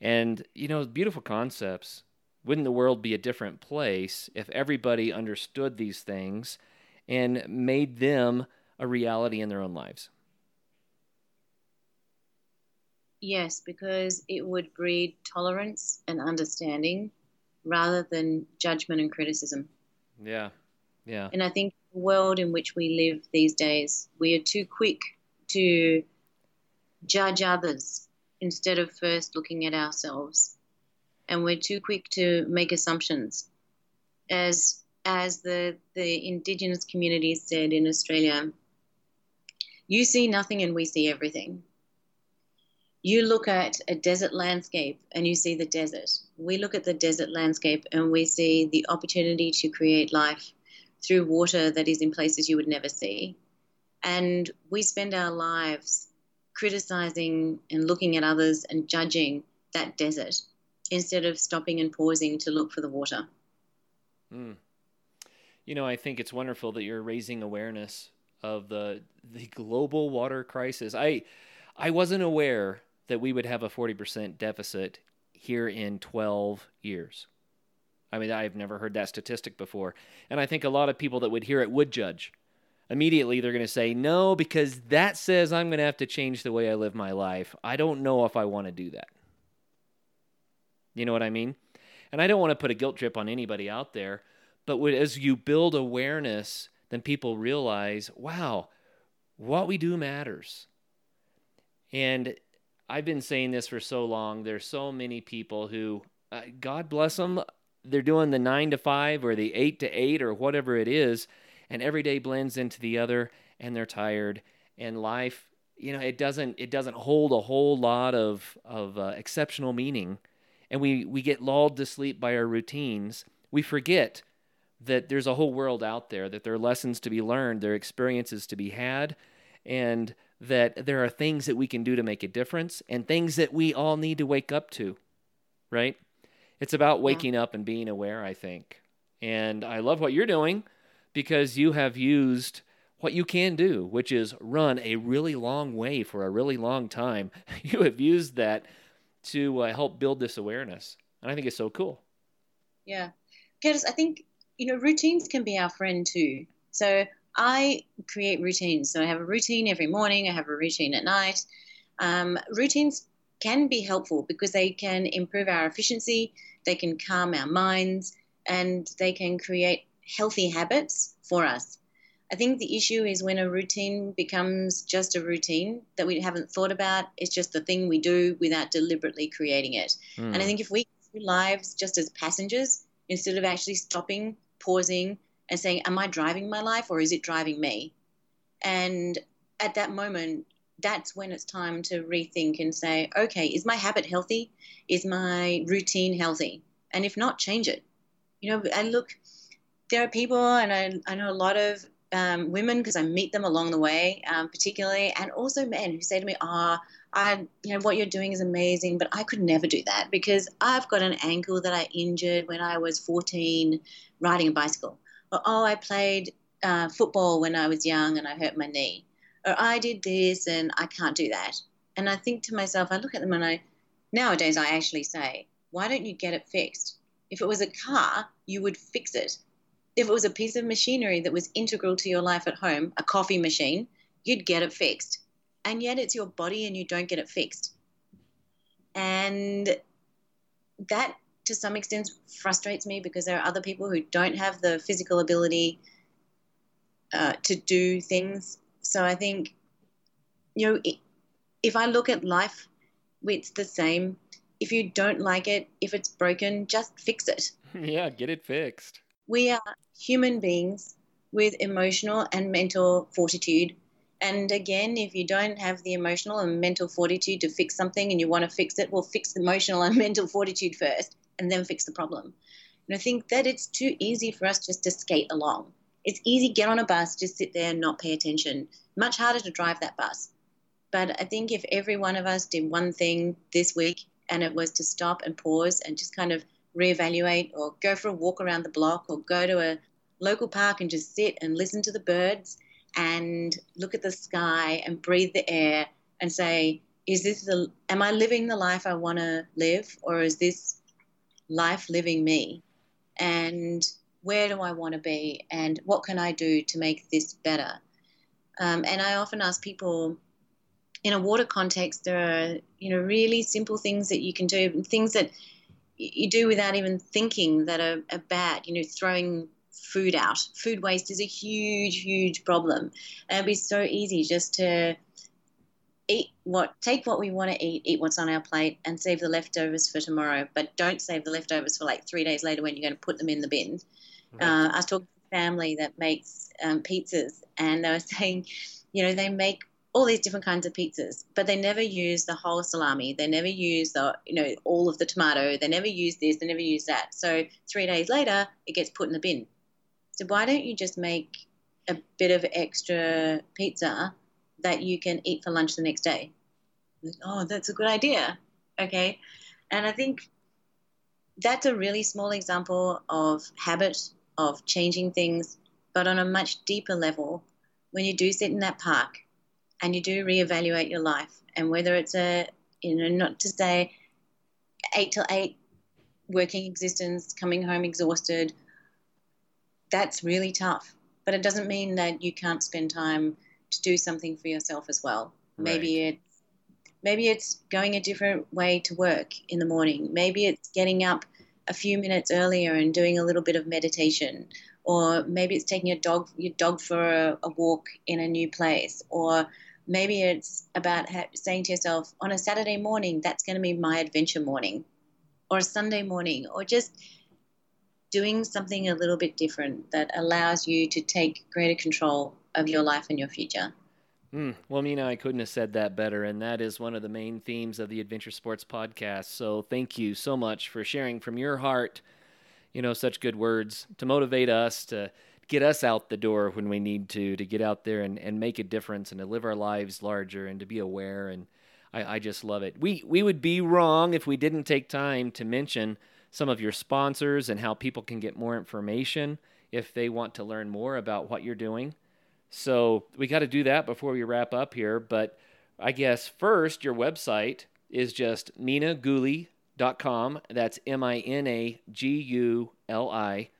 And, you know, beautiful concepts wouldn't the world be a different place if everybody understood these things and made them a reality in their own lives? Yes, because it would breed tolerance and understanding rather than judgment and criticism. Yeah. Yeah. And I think the world in which we live these days, we are too quick to judge others instead of first looking at ourselves. And we're too quick to make assumptions. As as the, the indigenous communities said in Australia, you see nothing and we see everything. You look at a desert landscape and you see the desert. We look at the desert landscape and we see the opportunity to create life through water that is in places you would never see. And we spend our lives criticizing and looking at others and judging that desert instead of stopping and pausing to look for the water. Mm. You know, I think it's wonderful that you're raising awareness of the the global water crisis. I I wasn't aware that we would have a 40% deficit here in 12 years. I mean, I've never heard that statistic before. And I think a lot of people that would hear it would judge. Immediately, they're going to say, no, because that says I'm going to have to change the way I live my life. I don't know if I want to do that. You know what I mean? And I don't want to put a guilt trip on anybody out there, but as you build awareness, then people realize, wow, what we do matters. And I've been saying this for so long. There's so many people who, uh, God bless them, they're doing the nine to five or the eight to eight or whatever it is, and every day blends into the other, and they're tired. And life, you know, it doesn't it doesn't hold a whole lot of of uh, exceptional meaning, and we we get lulled to sleep by our routines. We forget that there's a whole world out there, that there are lessons to be learned, there are experiences to be had, and that there are things that we can do to make a difference and things that we all need to wake up to, right? It's about waking yeah. up and being aware, I think. And I love what you're doing because you have used what you can do, which is run a really long way for a really long time. [LAUGHS] You have used that to uh, help build this awareness. And I think it's so cool. Yeah. Curtis, I think, you know, routines can be our friend too. So I create routines. So I have a routine every morning, I have a routine at night. Um, routines can be helpful because they can improve our efficiency, they can calm our minds, and they can create healthy habits for us. I think the issue is when a routine becomes just a routine that we haven't thought about. It's just the thing we do without deliberately creating it. Mm. And I hmm. think if we lives just as passengers instead of actually stopping, pausing, and saying, Am I driving my life or is it driving me? And at that moment, that's when it's time to rethink and say, Okay, is my habit healthy? Is my routine healthy? And if not, change it. You know, I look, there are people, and I, I know a lot of um, women because I meet them along the way, um, particularly, and also men who say to me, "Ah, oh, I, you know, what you're doing is amazing, but I could never do that because I've got an ankle that I injured when I was 14 riding a bicycle, or oh, I played uh, football when I was young and I hurt my knee, or I did this and I can't do that." And I think to myself, I look at them and I, nowadays, I actually say, "Why don't you get it fixed?" If it was a car, you would fix it if it was a piece of machinery that was integral to your life at home, a coffee machine, you'd get it fixed. And yet it's your body and you don't get it fixed. And that to some extent frustrates me because there are other people who don't have the physical ability uh, to do things. So I think, you know, if I look at life, it's the same. If you don't like it, if it's broken, just fix it. [LAUGHS] Yeah, get it fixed. We are human beings with emotional and mental fortitude. And again, if you don't have the emotional and mental fortitude to fix something and you want to fix it, well, fix the emotional and [LAUGHS] mental fortitude first and then fix the problem. And I think that it's too easy for us just to skate along. It's easy get on a bus, just sit there and not pay attention. Much harder to drive that bus. But I think if every one of us did one thing this week and it was to stop and pause and just kind of reevaluate or go for a walk around the block or go to a local park and just sit and listen to the birds and look at the sky and breathe the air and say, is this the, am I living the life I want to live or is this life living me? And where do I want to be? And what can I do to make this better? Um, and I often ask people, in a water context, there are you know really simple things that you can do, things that you do without even thinking that are, are bad. You know, throwing food out. Food waste is a huge, huge problem, and it'd be so easy just to eat what take what we want to eat, eat what's on our plate, and save the leftovers for tomorrow. But don't save the leftovers for like three days later when you're going to put them in the bin. Right. Uh, I was talking to a family that makes um, pizzas, and they were [LAUGHS] saying, you know, they make all these different kinds of pizzas, but they never use the whole salami. They never use the, you know, all of the tomato. They never use this. They never use that. So three days later, it gets put in the bin. So why don't you just make a bit of extra pizza that you can eat for lunch the next day? Oh, that's a good idea. Okay, and I think that's a really small example of habit of changing things, but on a much deeper level, when you do sit in that park and you do reevaluate your life and whether it's a you know not to say eight till eight working existence coming home exhausted that's really tough but it doesn't mean that you can't spend time to do something for yourself as well. Right. maybe it's maybe it's going a different way to work in the morning. Maybe it's getting up a few minutes earlier and doing a little bit of meditation. Or maybe it's taking a dog your dog for a, a walk in a new place. Or Maybe it's about ha- saying to yourself, on a Saturday morning, that's going to be my adventure morning, or a Sunday morning, or just doing something a little bit different that allows you to take greater control of your life and your future. Mm, well, Mina, I couldn't have said that better. And that is one of the main themes of the Adventure Sports podcast. So thank you so much for sharing from your heart, you know, such good words to motivate us to get us out the door when we need to, to get out there and, and make a difference and to live our lives larger and to be aware. And I, I just love it. We, we would be wrong if we didn't take time to mention some of your sponsors and how people can get more information if they want to learn more about what you're doing. So we got to do that before we wrap up here. But I guess first, your website is just minaguli.com. That's M I N A G U L I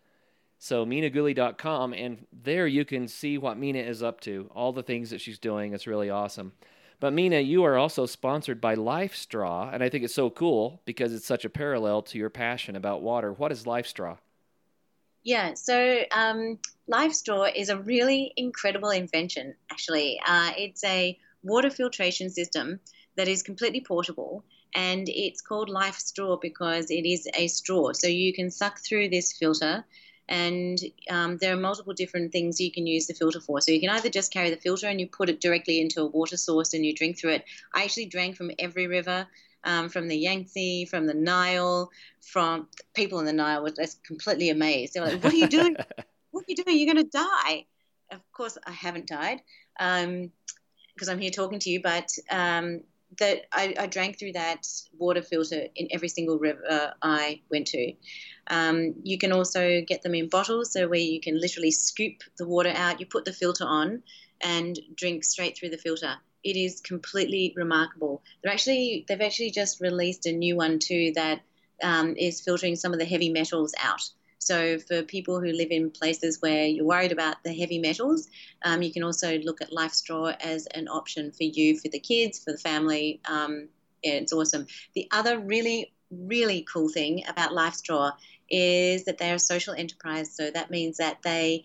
so minaguli.com, and there you can see what Mina is up to, all the things that she's doing. It's really awesome. But Mina, you are also sponsored by LifeStraw, and I think it's so cool because it's such a parallel to your passion about water. What is LifeStraw? Yeah, so um, LifeStraw is a really incredible invention, actually. Uh, it's a water filtration system that is completely portable, and it's called LifeStraw because it is a straw. So you can suck through this filter and um, there are multiple different things you can use the filter for. So you can either just carry the filter and you put it directly into a water source and you drink through it. I actually drank from every river, um, from the Yangtze, from the Nile, from people in the Nile were just completely amazed. They're like, "What are you doing? [LAUGHS] what are you doing? You're going to die." Of course, I haven't died because um, I'm here talking to you, but um, that I, I, drank through that water filter in every single river I went to. Um, you can also get them in bottles, so where you can literally scoop the water out, you put the filter on, and drink straight through the filter. It is completely remarkable. They're actually they've actually just released a new one too that um, is filtering some of the heavy metals out. So for people who live in places where you're worried about the heavy metals, um, you can also look at LifeStraw as an option for you, for the kids, for the family. Um, yeah, it's awesome. The other really, really cool thing about LifeStraw is that they're a social enterprise. So that means that they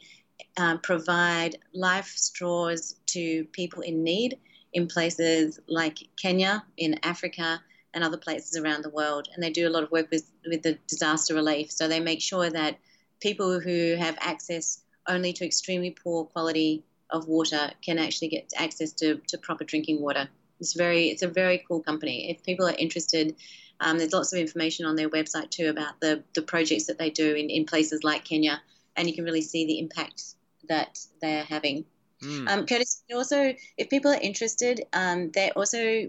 um, provide life straws to people in need in places like Kenya, in Africa, and other places around the world. And they do a lot of work with, with the disaster relief. So they make sure that people who have access only to extremely poor quality of water can actually get access to, to proper drinking water. It's very it's a very cool company. If people are interested, um, there's lots of information on their website too about the, the projects that they do in, in places like Kenya, and you can really see the impact that they're having. Mm. Um, Curtis, also, if people are interested, um, they're also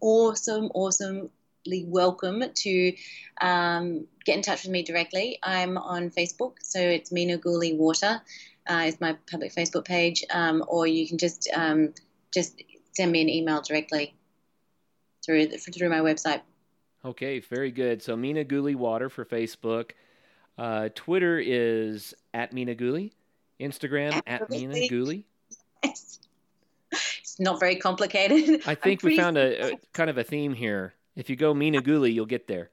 awesome, awesomely welcome to um, get in touch with me directly. I'm on Facebook, so it's Mina Guli Water uh, is my public Facebook page, um, or you can just um, just send me an email directly through through my website. Okay, very good. So Mina Guli Water for Facebook. Uh, Twitter is at Mina Guli. Instagram at Mina Guli. it's not very complicated. I think we found a, a, kind of a theme here. If you go Mina Guli, you'll get there.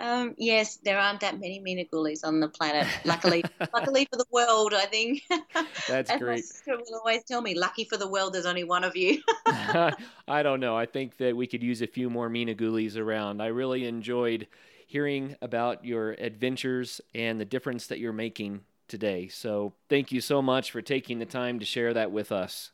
Um, yes, there aren't that many Mina Minagulis on the planet. Luckily, [LAUGHS] luckily for the world, I think. That's As great. My sister will always tell me, "Lucky for the world, there's only one of you." [LAUGHS] [LAUGHS] I don't know. I think that we could use a few more Mina Gulis around. I really enjoyed hearing about your adventures and the difference that you're making today. So, thank you so much for taking the time to share that with us.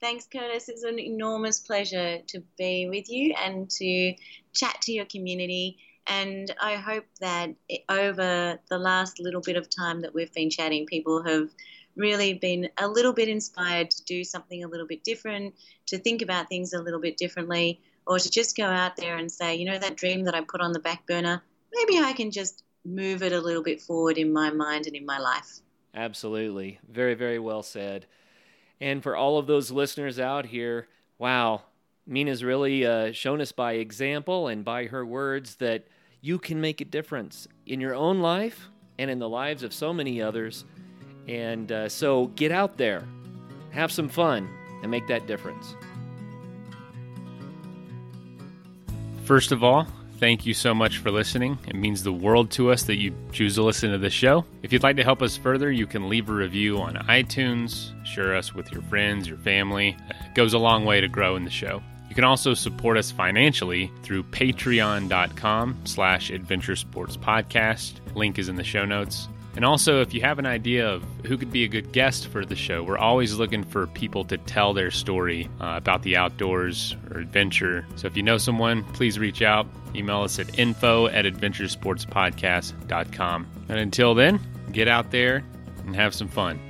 Thanks, Curtis. It's an enormous pleasure to be with you and to chat to your community. And I hope that over the last little bit of time that we've been chatting, people have really been a little bit inspired to do something a little bit different, to think about things a little bit differently, or to just go out there and say, you know, that dream that I put on the back burner, maybe I can just move it a little bit forward in my mind and in my life. Absolutely. Very, very well said. And for all of those listeners out here, wow, Mina's really uh, shown us by example and by her words that you can make a difference in your own life and in the lives of so many others. And uh, so get out there, have some fun, and make that difference. First of all, thank you so much for listening. It means the world to us that you choose to listen to this show. If you'd like to help us further, you can leave a review on iTunes, share us with your friends, your family. It goes a long way to grow in the show. You can also support us financially through patreon.com slash adventure sports podcast. Link is in the show notes. And also, if you have an idea of who could be a good guest for the show, we're always looking for people to tell their story uh, about the outdoors or adventure. So if you know someone, please reach out. Email us at info at adventuresportspodcast.com. And until then, get out there and have some fun.